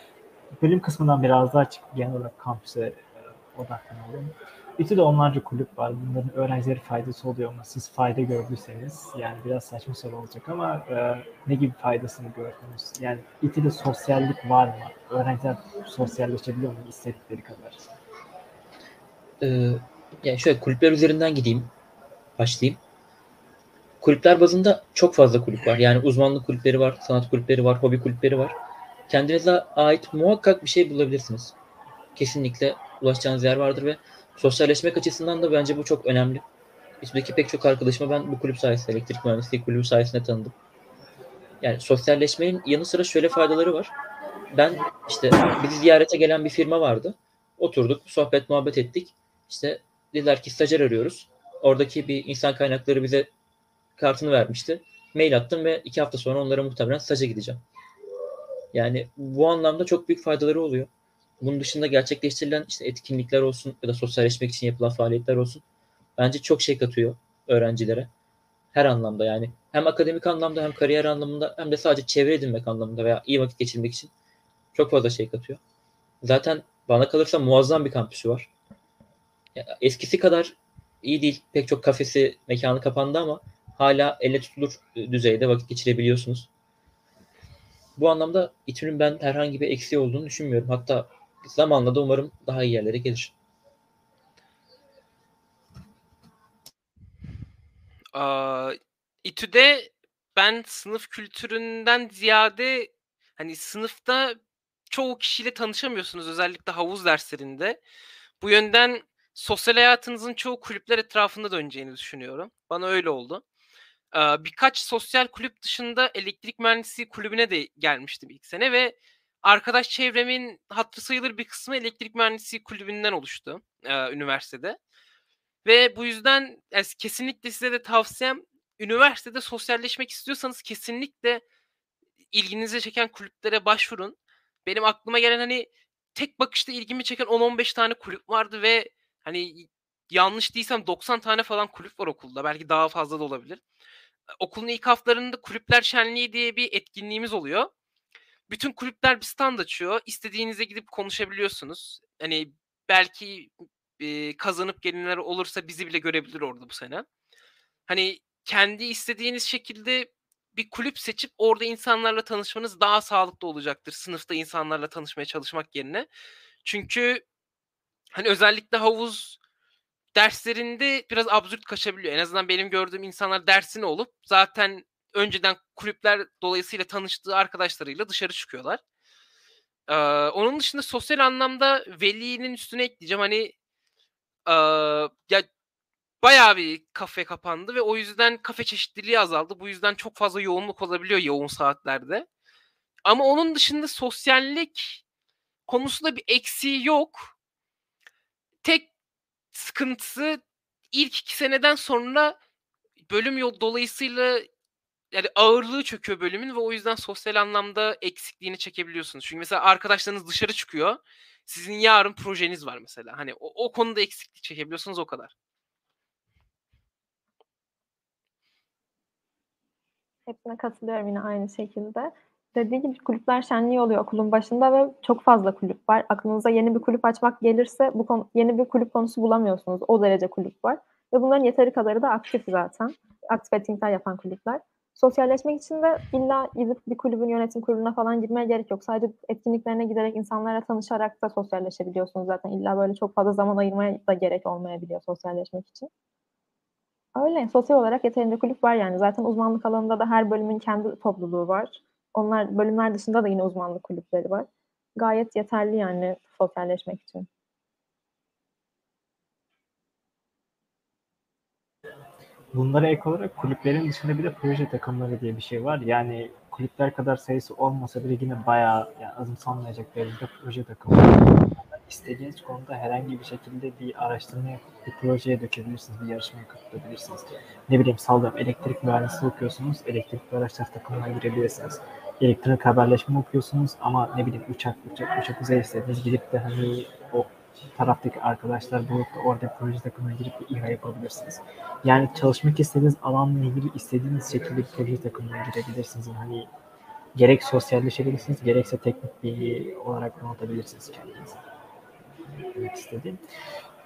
bölüm kısmından biraz daha çıkıp genel olarak kampüse e, odaklanalım. İTÜ'de onlarca kulüp var. Bunların öğrencileri faydası oluyor mu? Siz fayda gördüyseniz yani biraz saçma soru olacak ama e, ne gibi faydasını gördünüz? Yani İTÜ'de sosyallik var mı? Öğrenciler sosyalleşebiliyor mu istedikleri kadar? Ee, yani şöyle kulüpler üzerinden gideyim. Başlayayım. Kulüpler bazında çok fazla kulüp var. Yani uzmanlık kulüpleri var, sanat kulüpleri var, hobi kulüpleri var. Kendinize ait muhakkak bir şey bulabilirsiniz. Kesinlikle ulaşacağınız yer vardır ve sosyalleşmek açısından da bence bu çok önemli. İçimdeki pek çok arkadaşıma ben bu kulüp sayesinde, elektrik mühendisliği kulübü sayesinde tanıdım. Yani sosyalleşmenin yanı sıra şöyle faydaları var. Ben işte bizi ziyarete gelen bir firma vardı. Oturduk, sohbet muhabbet ettik. İşte dediler ki stajyer arıyoruz. Oradaki bir insan kaynakları bize kartını vermişti. Mail attım ve iki hafta sonra onlara muhtemelen staja gideceğim. Yani bu anlamda çok büyük faydaları oluyor. Bunun dışında gerçekleştirilen işte etkinlikler olsun ya da sosyalleşmek için yapılan faaliyetler olsun. Bence çok şey katıyor öğrencilere. Her anlamda yani. Hem akademik anlamda hem kariyer anlamında hem de sadece çevre edinmek anlamında veya iyi vakit geçirmek için çok fazla şey katıyor. Zaten bana kalırsa muazzam bir kampüsü var. Eskisi kadar iyi değil. Pek çok kafesi, mekanı kapandı ama hala elle tutulur düzeyde vakit geçirebiliyorsunuz. Bu anlamda İTÜ'nün ben herhangi bir eksiği olduğunu düşünmüyorum. Hatta zamanla da umarım daha iyi yerlere gelir. Aa, İTÜ'de ben sınıf kültüründen ziyade hani sınıfta çoğu kişiyle tanışamıyorsunuz özellikle havuz derslerinde. Bu yönden sosyal hayatınızın çoğu kulüpler etrafında döneceğini düşünüyorum. Bana öyle oldu. Birkaç sosyal kulüp dışında elektrik mühendisliği kulübüne de gelmiştim ilk sene ve arkadaş çevremin hatırı sayılır bir kısmı elektrik mühendisliği kulübünden oluştu e, üniversitede. Ve bu yüzden yani kesinlikle size de tavsiyem üniversitede sosyalleşmek istiyorsanız kesinlikle ilginizi çeken kulüplere başvurun. Benim aklıma gelen hani tek bakışta ilgimi çeken 10-15 tane kulüp vardı ve hani yanlış değilsem 90 tane falan kulüp var okulda. Belki daha fazla da olabilir. Okulun ilk haftalarında kulüpler şenliği diye bir etkinliğimiz oluyor. Bütün kulüpler bir stand açıyor. İstediğinize gidip konuşabiliyorsunuz. Hani belki e, kazanıp gelinler olursa bizi bile görebilir orada bu sene. Hani kendi istediğiniz şekilde bir kulüp seçip orada insanlarla tanışmanız daha sağlıklı olacaktır. Sınıfta insanlarla tanışmaya çalışmak yerine. Çünkü hani özellikle havuz derslerinde biraz absürt kaçabiliyor. En azından benim gördüğüm insanlar dersine olup zaten önceden kulüpler dolayısıyla tanıştığı arkadaşlarıyla dışarı çıkıyorlar. Ee, onun dışında sosyal anlamda velinin üstüne ekleyeceğim. Hani ee, ya bayağı bir kafe kapandı ve o yüzden kafe çeşitliliği azaldı. Bu yüzden çok fazla yoğunluk olabiliyor yoğun saatlerde. Ama onun dışında sosyallik konusunda bir eksiği yok. Tek sıkıntısı ilk iki seneden sonra bölüm yol dolayısıyla yani ağırlığı çöküyor bölümün ve o yüzden sosyal anlamda eksikliğini çekebiliyorsunuz. Çünkü mesela arkadaşlarınız dışarı çıkıyor. Sizin yarın projeniz var mesela. Hani o, o konuda eksiklik çekebiliyorsunuz o kadar. Hepsine katılıyorum yine aynı şekilde. Dediği gibi kulüpler şenliği oluyor okulun başında ve çok fazla kulüp var. Aklınıza yeni bir kulüp açmak gelirse bu konu, yeni bir kulüp konusu bulamıyorsunuz. O derece kulüp var. Ve bunların yeteri kadarı da aktif zaten. Aktif etkinlikler yapan kulüpler. Sosyalleşmek için de illa gidip bir kulübün yönetim kuruluna falan girmeye gerek yok. Sadece etkinliklerine giderek insanlara tanışarak da sosyalleşebiliyorsunuz zaten. İlla böyle çok fazla zaman ayırmaya da gerek olmayabiliyor sosyalleşmek için. Öyle. Sosyal olarak yeterince kulüp var yani. Zaten uzmanlık alanında da her bölümün kendi topluluğu var. Onlar bölümler dışında da yine uzmanlık kulüpleri var. Gayet yeterli yani sosyalleşmek için. Bunlara ek olarak kulüplerin dışında bir de proje takımları diye bir şey var. Yani kulüpler kadar sayısı olmasa bile yine bayağı yani azımsanmayacak derecede proje takımı. İstediğiniz konuda herhangi bir şekilde bir araştırma bir projeye dökebilirsiniz, bir yarışmaya katılabilirsiniz. Ne bileyim sallıyorum elektrik mühendisliği okuyorsunuz, elektrikli araçlar takımına girebilirsiniz. Elektronik haberleşme okuyorsunuz ama ne bileyim uçak, uçak, uçak uzay istediniz gidip de hani o taraftaki arkadaşlar bulup da orada proje takımına girip bir İHA yapabilirsiniz. Yani çalışmak istediğiniz alanla ilgili istediğiniz şekilde bir proje takımına girebilirsiniz. Hani gerek sosyalleşebilirsiniz, gerekse teknik bilgi olarak donatabilirsiniz kendinizi. Demek istediğim.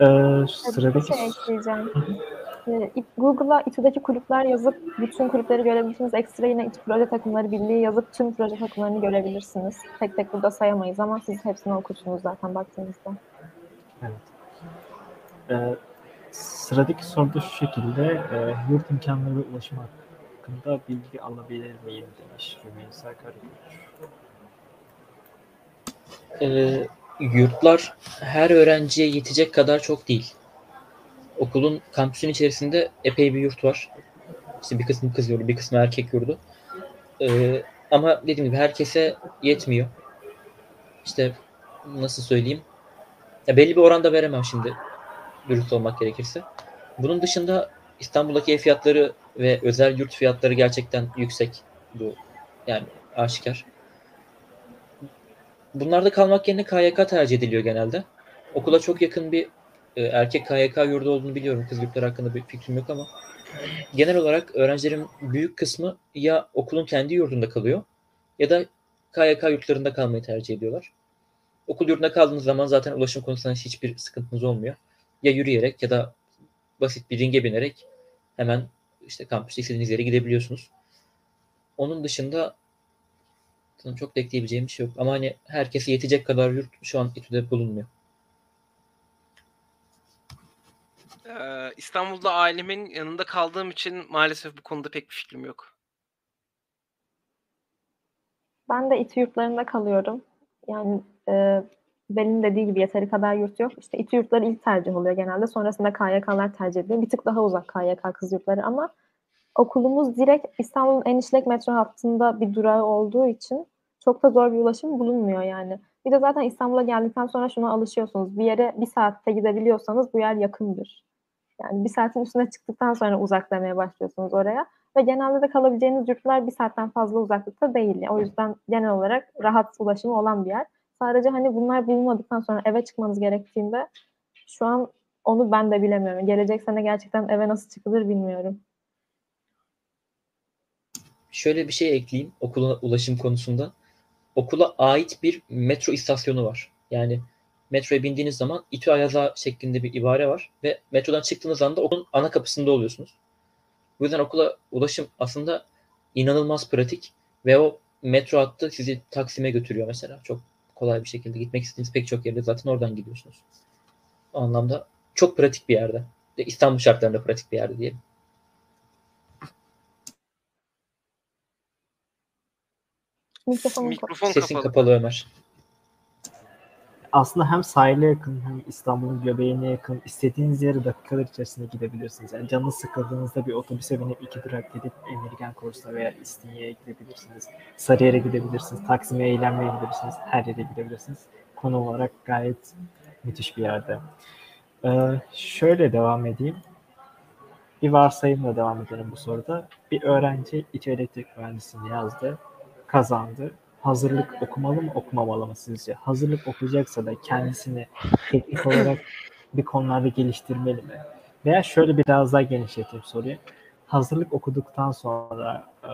Ee, Bir sıradaki şey ekleyeceğim. Ee, Google'a İTÜ'deki kulüpler yazıp bütün kulüpleri görebilirsiniz. Ekstra yine İTÜ Proje Takımları Birliği yazıp tüm proje takımlarını görebilirsiniz. Tek tek burada sayamayız ama siz hepsini okursunuz zaten baktığınızda. Evet. Ee, sıradaki soru da şu şekilde. E, yurt imkanları ve ulaşım hakkında bilgi alabilir miyim demiş Rümeysa Karagümrük. Ee, yurtlar her öğrenciye yetecek kadar çok değil. Okulun kampüsün içerisinde epey bir yurt var. İşte bir kısmı kız yurdu, bir kısmı erkek yurdu. Ee, ama dediğim gibi herkese yetmiyor. İşte nasıl söyleyeyim? Ya belli bir oranda veremem şimdi dürüst olmak gerekirse. Bunun dışında İstanbul'daki ev fiyatları ve özel yurt fiyatları gerçekten yüksek. Bu yani aşikar. Bunlarda kalmak yerine KYK tercih ediliyor genelde. Okula çok yakın bir e, erkek KYK yurdu olduğunu biliyorum. Kız yurtları hakkında bir fikrim yok ama genel olarak öğrencilerin büyük kısmı ya okulun kendi yurdunda kalıyor ya da KYK yurtlarında kalmayı tercih ediyorlar. Okul yurdunda kaldığınız zaman zaten ulaşım konusunda hiçbir sıkıntınız olmuyor. Ya yürüyerek ya da basit bir ringe binerek hemen işte kampüste istediğiniz yere gidebiliyorsunuz. Onun dışında çok da ekleyebileceğim bir şey yok. Ama hani herkese yetecek kadar yurt şu an İTÜ'de bulunmuyor. Ee, İstanbul'da ailemin yanında kaldığım için maalesef bu konuda pek bir fikrim yok. Ben de İTÜ yurtlarında kalıyorum. Yani e, Belin dediği gibi yeteri kadar yurt yok. İşte İTÜ yurtları ilk tercih oluyor genelde. Sonrasında KYK'lar tercih ediliyor. Bir tık daha uzak KYK kız yurtları ama okulumuz direkt İstanbul'un en işlek metro hattında bir durağı olduğu için çok da zor bir ulaşım bulunmuyor yani. Bir de zaten İstanbul'a geldikten sonra şuna alışıyorsunuz. Bir yere bir saatte gidebiliyorsanız bu yer yakındır. Yani bir saatin üstüne çıktıktan sonra uzaklamaya başlıyorsunuz oraya. Ve genelde de kalabileceğiniz yurtlar bir saatten fazla uzaklıkta değil. O yüzden genel olarak rahat ulaşımı olan bir yer. Sadece hani bunlar bulunmadıktan sonra eve çıkmanız gerektiğinde şu an onu ben de bilemiyorum. Gelecek sene gerçekten eve nasıl çıkılır bilmiyorum. Şöyle bir şey ekleyeyim okula ulaşım konusunda. Okula ait bir metro istasyonu var. Yani metroya bindiğiniz zaman İTÜ Ayaza şeklinde bir ibare var ve metrodan çıktığınız anda okulun ana kapısında oluyorsunuz. Bu yüzden okula ulaşım aslında inanılmaz pratik ve o metro hattı sizi Taksim'e götürüyor mesela. Çok kolay bir şekilde gitmek istediğiniz pek çok yerde zaten oradan gidiyorsunuz. O anlamda çok pratik bir yerde. İstanbul şartlarında pratik bir yerde diyelim. Mikrofonum Mikrofon Sesin kapalı. kapalı Ömer. Aslında hem sahile yakın hem İstanbul'un göbeğine yakın istediğiniz yere dakikalar içerisinde gidebilirsiniz. Yani canınız sıkıldığınızda bir otobüse binip iki durak gidip Emirgan Kors'a veya İstinye'ye gidebilirsiniz. Sarıyer'e gidebilirsiniz. Taksim'e eğlenmeye gidebilirsiniz. Her yere gidebilirsiniz. Konu olarak gayet müthiş bir yerde. Ee, şöyle devam edeyim. Bir varsayımla devam edelim bu soruda. Bir öğrenci İTÜ Elektrik Mühendisliğini yazdı, kazandı hazırlık okumalı mı okumamalı mı sizce? Hazırlık okuyacaksa da kendisini teknik olarak bir konularda geliştirmeli mi? Veya şöyle biraz daha genişleteyim soruyu. Hazırlık okuduktan sonra e,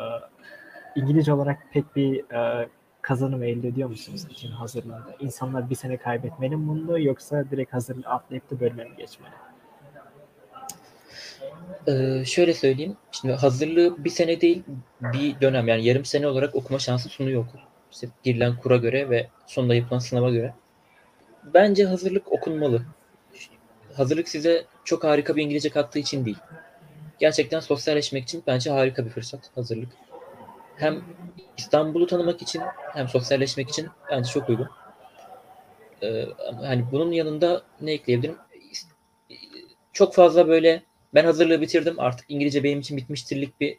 İngilizce olarak pek bir e, kazanım elde ediyor musunuz için hazırlığında? İnsanlar bir sene kaybetmeli mi bunda yoksa direkt hazırlığı atlayıp da bölüme mi geçmeli? Ee, şöyle söyleyeyim. Şimdi hazırlığı bir sene değil bir dönem yani yarım sene olarak okuma şansı sunuyor okul. İşte girilen kura göre ve sonunda yapılan sınava göre. Bence hazırlık okunmalı. Hazırlık size çok harika bir İngilizce kattığı için değil. Gerçekten sosyalleşmek için bence harika bir fırsat hazırlık. Hem İstanbul'u tanımak için hem sosyalleşmek için bence çok uygun. Ee, hani bunun yanında ne ekleyebilirim? Çok fazla böyle ben hazırlığı bitirdim artık İngilizce benim için bitmiştirlik bir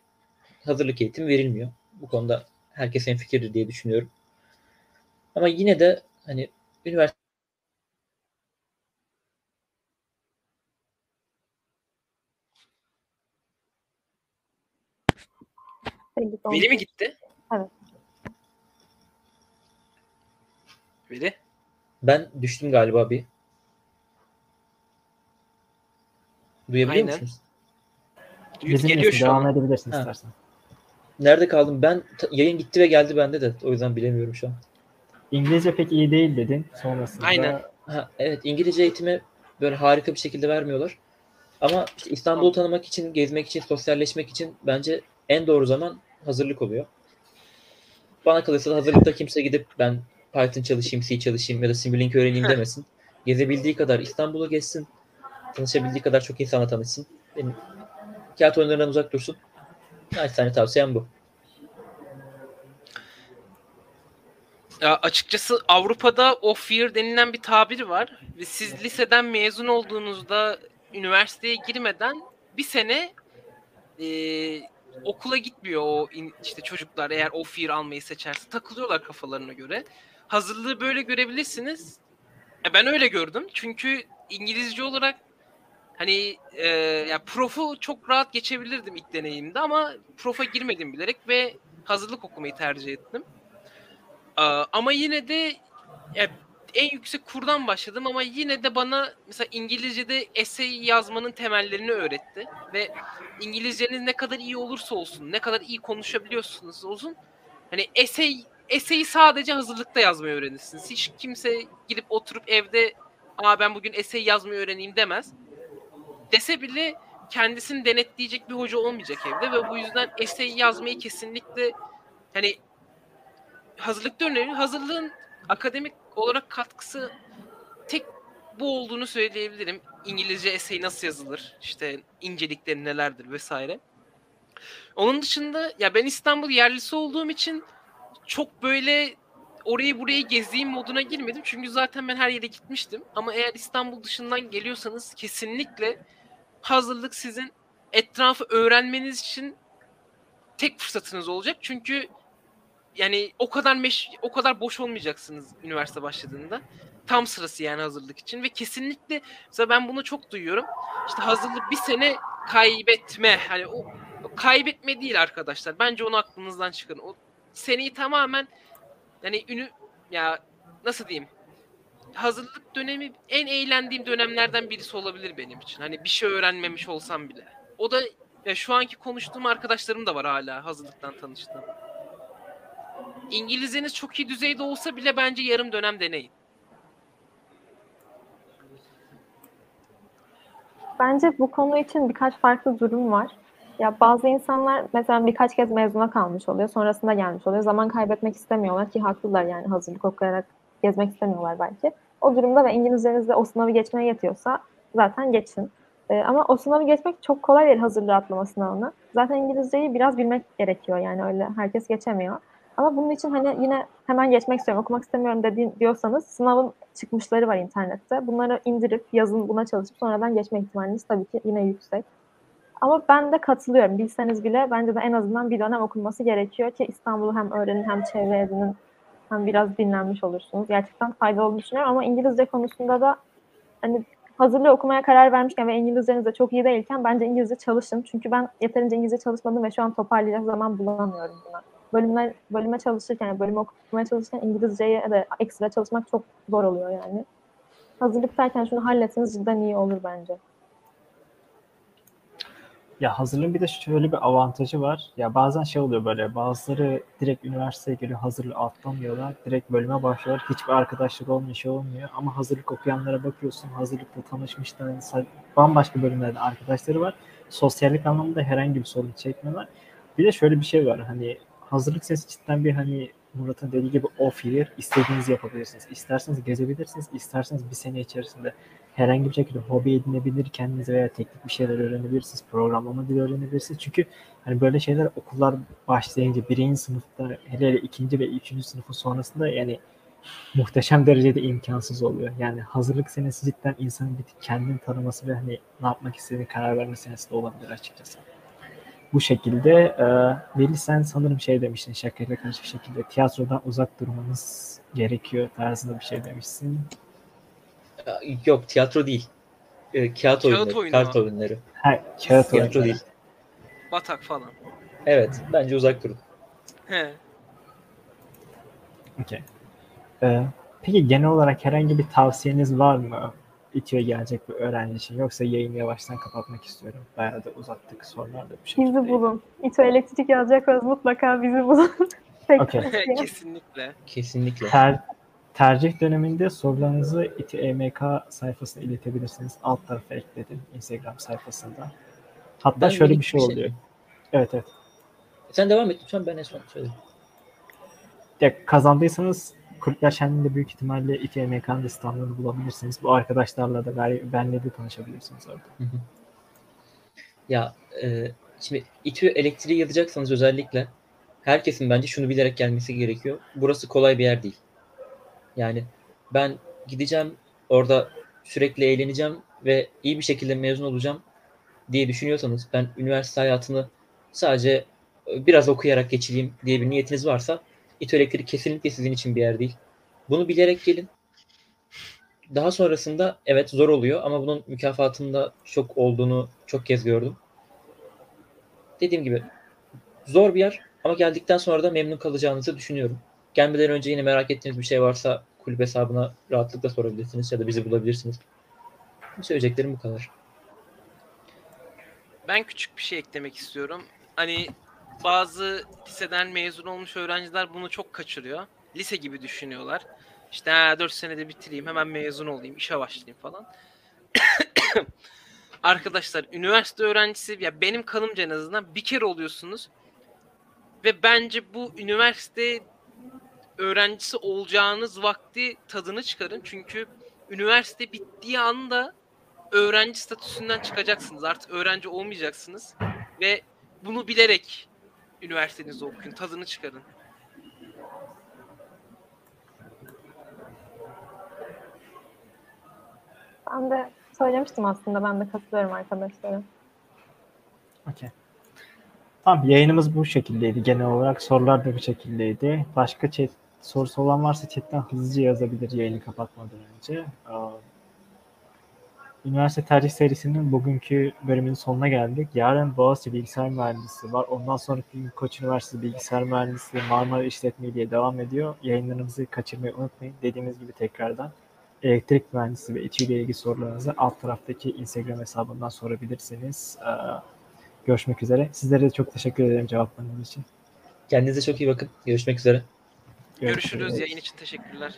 hazırlık eğitimi verilmiyor. Bu konuda herkes en fikirdir diye düşünüyorum. Ama yine de hani üniversite. Veli mi gitti? Evet. Veli? ben düştüm galiba bir. Duyabiliyor Aynen. musunuz? Geliyor Bizimlesin, şu devam an. edebilirsin Ha. istersen. Nerede kaldım? Ben yayın gitti ve geldi bende de. O yüzden bilemiyorum şu an. İngilizce pek iyi değil dedin. Sonrasında Aynen. Ha, evet İngilizce eğitimi böyle harika bir şekilde vermiyorlar. Ama işte İstanbul'u tanımak için, gezmek için, sosyalleşmek için bence en doğru zaman hazırlık oluyor. Bana kalırsa da hazırlıkta kimse gidip ben Python çalışayım, C çalışayım ya da Simulink öğreneyim demesin. Gezebildiği kadar İstanbul'u gezsin. Tanışabildiği kadar çok insana tanışsın. Benim kağıt oyunlarından uzak dursun. Naçizane tavsiyem bu. Ya açıkçası Avrupa'da o fear denilen bir tabir var. Ve siz liseden mezun olduğunuzda üniversiteye girmeden bir sene e, okula gitmiyor o in- işte çocuklar eğer o fear almayı seçerse takılıyorlar kafalarına göre. Hazırlığı böyle görebilirsiniz. E, ben öyle gördüm. Çünkü İngilizce olarak hani e, ya profu çok rahat geçebilirdim ilk deneyimde ama profa girmedim bilerek ve hazırlık okumayı tercih ettim. Aa, ama yine de ya, en yüksek kurdan başladım ama yine de bana mesela İngilizce'de essay yazmanın temellerini öğretti ve İngilizceniz ne kadar iyi olursa olsun, ne kadar iyi konuşabiliyorsunuz olsun hani essay essay'i sadece hazırlıkta yazmayı öğrenirsiniz. Hiç kimse gidip oturup evde "Aa ben bugün essay yazmayı öğreneyim." demez. Dese bile kendisini denetleyecek bir hoca olmayacak evde ve bu yüzden essay yazmayı kesinlikle hani hazırlıkta önemli. Hazırlığın akademik olarak katkısı tek bu olduğunu söyleyebilirim. İngilizce essay nasıl yazılır? İşte incelikleri nelerdir vesaire. Onun dışında ya ben İstanbul yerlisi olduğum için çok böyle orayı burayı gezeyim moduna girmedim. Çünkü zaten ben her yere gitmiştim. Ama eğer İstanbul dışından geliyorsanız kesinlikle hazırlık sizin etrafı öğrenmeniz için tek fırsatınız olacak. Çünkü yani o kadar meş o kadar boş olmayacaksınız üniversite başladığında. Tam sırası yani hazırlık için ve kesinlikle mesela ben bunu çok duyuyorum. İşte hazırlık bir sene kaybetme. Hani o, o kaybetme değil arkadaşlar. Bence onu aklınızdan çıkarın. O seneyi tamamen yani ünü ya nasıl diyeyim? Hazırlık dönemi en eğlendiğim dönemlerden birisi olabilir benim için. Hani bir şey öğrenmemiş olsam bile. O da ya şu anki konuştuğum arkadaşlarım da var hala hazırlıktan tanıştığım. İngilizceniz çok iyi düzeyde olsa bile bence yarım dönem deneyin. Bence bu konu için birkaç farklı durum var. Ya bazı insanlar mesela birkaç kez mezuna kalmış oluyor. Sonrasında gelmiş oluyor. Zaman kaybetmek istemiyorlar ki haklılar yani hazırlık okuyarak gezmek istemiyorlar belki. O durumda ve İngilizcenizde o sınavı geçmeye yetiyorsa zaten geçin. Ee, ama o sınavı geçmek çok kolay değil hazırlığı atlama sınavını. Zaten İngilizceyi biraz bilmek gerekiyor yani öyle herkes geçemiyor. Ama bunun için hani yine hemen geçmek istiyorum, okumak istemiyorum dediğin, diyorsanız sınavın çıkmışları var internette. Bunları indirip yazın buna çalışıp sonradan geçme ihtimaliniz tabii ki yine yüksek. Ama ben de katılıyorum. Bilseniz bile bence de en azından bir dönem okunması gerekiyor ki İstanbul'u hem öğrenin hem çevre edinin hem biraz dinlenmiş olursunuz. Gerçekten faydalı olduğunu düşünüyorum ama İngilizce konusunda da hani hazırlığı okumaya karar vermişken ve İngilizceniz de çok iyi değilken bence İngilizce çalışın. Çünkü ben yeterince İngilizce çalışmadım ve şu an toparlayacak zaman bulamıyorum buna. Bölümler, bölüme çalışırken, yani okumaya çalışırken İngilizceye de ekstra çalışmak çok zor oluyor yani. Hazırlıktayken şunu halletseniz cidden iyi olur bence. Ya hazırlığın bir de şöyle bir avantajı var. Ya bazen şey oluyor böyle bazıları direkt üniversiteye geliyor hazırlığı atlamıyorlar. Direkt bölüme başlıyorlar. Hiçbir arkadaşlık olmuyor şey olmuyor. Ama hazırlık okuyanlara bakıyorsun. Hazırlıkta tanışmışlar. Bambaşka bölümlerde arkadaşları var. sosyallik anlamında herhangi bir sorun çekmiyorlar. Bir de şöyle bir şey var. Hani hazırlık sesi cidden bir hani Murat'ın dediği gibi off year. istediğinizi yapabilirsiniz. İsterseniz gezebilirsiniz. isterseniz bir sene içerisinde herhangi bir şekilde hobi edinebilir kendinize veya teknik bir şeyler öğrenebilirsiniz. Programlama dili öğrenebilirsiniz. Çünkü hani böyle şeyler okullar başlayınca birinci sınıfta hele hele ikinci ve üçüncü sınıfın sonrasında yani muhteşem derecede imkansız oluyor. Yani hazırlık senesi cidden insanın bir kendini tanıması ve hani ne yapmak istediğini karar verme senesi de olabilir açıkçası. Bu şekilde e, Veli sen sanırım şey demiştin şakayla karışık şekilde tiyatrodan uzak durmanız gerekiyor tarzında bir şey demişsin. Yok tiyatro değil. E, kağıt, Kağıt oyunları, oyunu kart oyunları. Ha, kağıt Tiyatro oyunları. değil. Batak falan. Evet, bence uzak durun. He. Okey. Ee, peki genel olarak herhangi bir tavsiyeniz var mı? İTÜ'ye gelecek bir öğrenci için. Yoksa yayını yavaştan kapatmak istiyorum. Bayağı da uzattık sorular da bu şekilde. Bizi bulun. İTÜ elektrik yazacaksanız mutlaka bizi bulun. Tavsiye. Kesinlikle. Kesinlikle. Ter, tercih döneminde sorularınızı İTÜ EMK sayfasına iletebilirsiniz. Alt tarafa ekledim Instagram sayfasında. Hatta Ben şöyle bir şey şey- oluyor. Evet evet. Sen devam et lütfen ben en son söyleyeyim. Ya kazandıysanız Kulüpler Şenliği'nde büyük ihtimalle da standını bulabilirsiniz. Bu arkadaşlarla da ben- benle de tanışabilirsiniz orada. Ya e, şimdi İTÜ elektriği yazacaksanız özellikle herkesin bence şunu bilerek gelmesi gerekiyor. Burası kolay bir yer değil. Yani ben gideceğim orada sürekli eğleneceğim ve iyi bir şekilde mezun olacağım diye düşünüyorsanız ben üniversite hayatını sadece e, biraz okuyarak geçireyim diye bir niyetiniz varsa İTÜ elektrik kesinlikle sizin için bir yer değil. Bunu bilerek gelin. Daha sonrasında evet zor oluyor ama bunun mükafatında çok olduğunu çok kez gördüm. Dediğim gibi zor bir yer ama geldikten sonra da memnun kalacağınızı düşünüyorum. Gelmeden önce yine merak ettiğiniz bir şey varsa kulüp hesabına rahatlıkla sorabilirsiniz ya da bizi bulabilirsiniz. Söyleyeceklerim bu kadar. Ben küçük bir şey eklemek istiyorum. Hani bazı liseden mezun olmuş öğrenciler bunu çok kaçırıyor. Lise gibi düşünüyorlar. İşte ha, 4 senede bitireyim, hemen mezun olayım, işe başlayayım falan. Arkadaşlar üniversite öğrencisi ya benim kanımca en azından bir kere oluyorsunuz. Ve bence bu üniversite öğrencisi olacağınız vakti tadını çıkarın. Çünkü üniversite bittiği anda öğrenci statüsünden çıkacaksınız. Artık öğrenci olmayacaksınız. Ve bunu bilerek üniversitenizi okuyun. Tadını çıkarın. Ben de söylemiştim aslında. Ben de katılıyorum arkadaşlara. Okey. Tamam yayınımız bu şekildeydi. Genel olarak sorular da bu şekildeydi. Başka chat sorusu olan varsa chatten hızlıca yazabilir yayını kapatmadan önce. Üniversite tercih serisinin bugünkü bölümünün sonuna geldik. Yarın Boğaziçi Bilgisayar Mühendisliği var. Ondan sonraki gün Koç Üniversitesi Bilgisayar Mühendisliği Marmara İşletme diye devam ediyor. Yayınlarımızı kaçırmayı unutmayın. Dediğimiz gibi tekrardan elektrik mühendisliği ve içiyle ilgili sorularınızı alt taraftaki Instagram hesabından sorabilirsiniz. Görüşmek üzere. Sizlere de çok teşekkür ederim cevaplarınız için. Kendinize çok iyi bakın. Görüşmek üzere. Görüşürüz. Yayın için teşekkürler.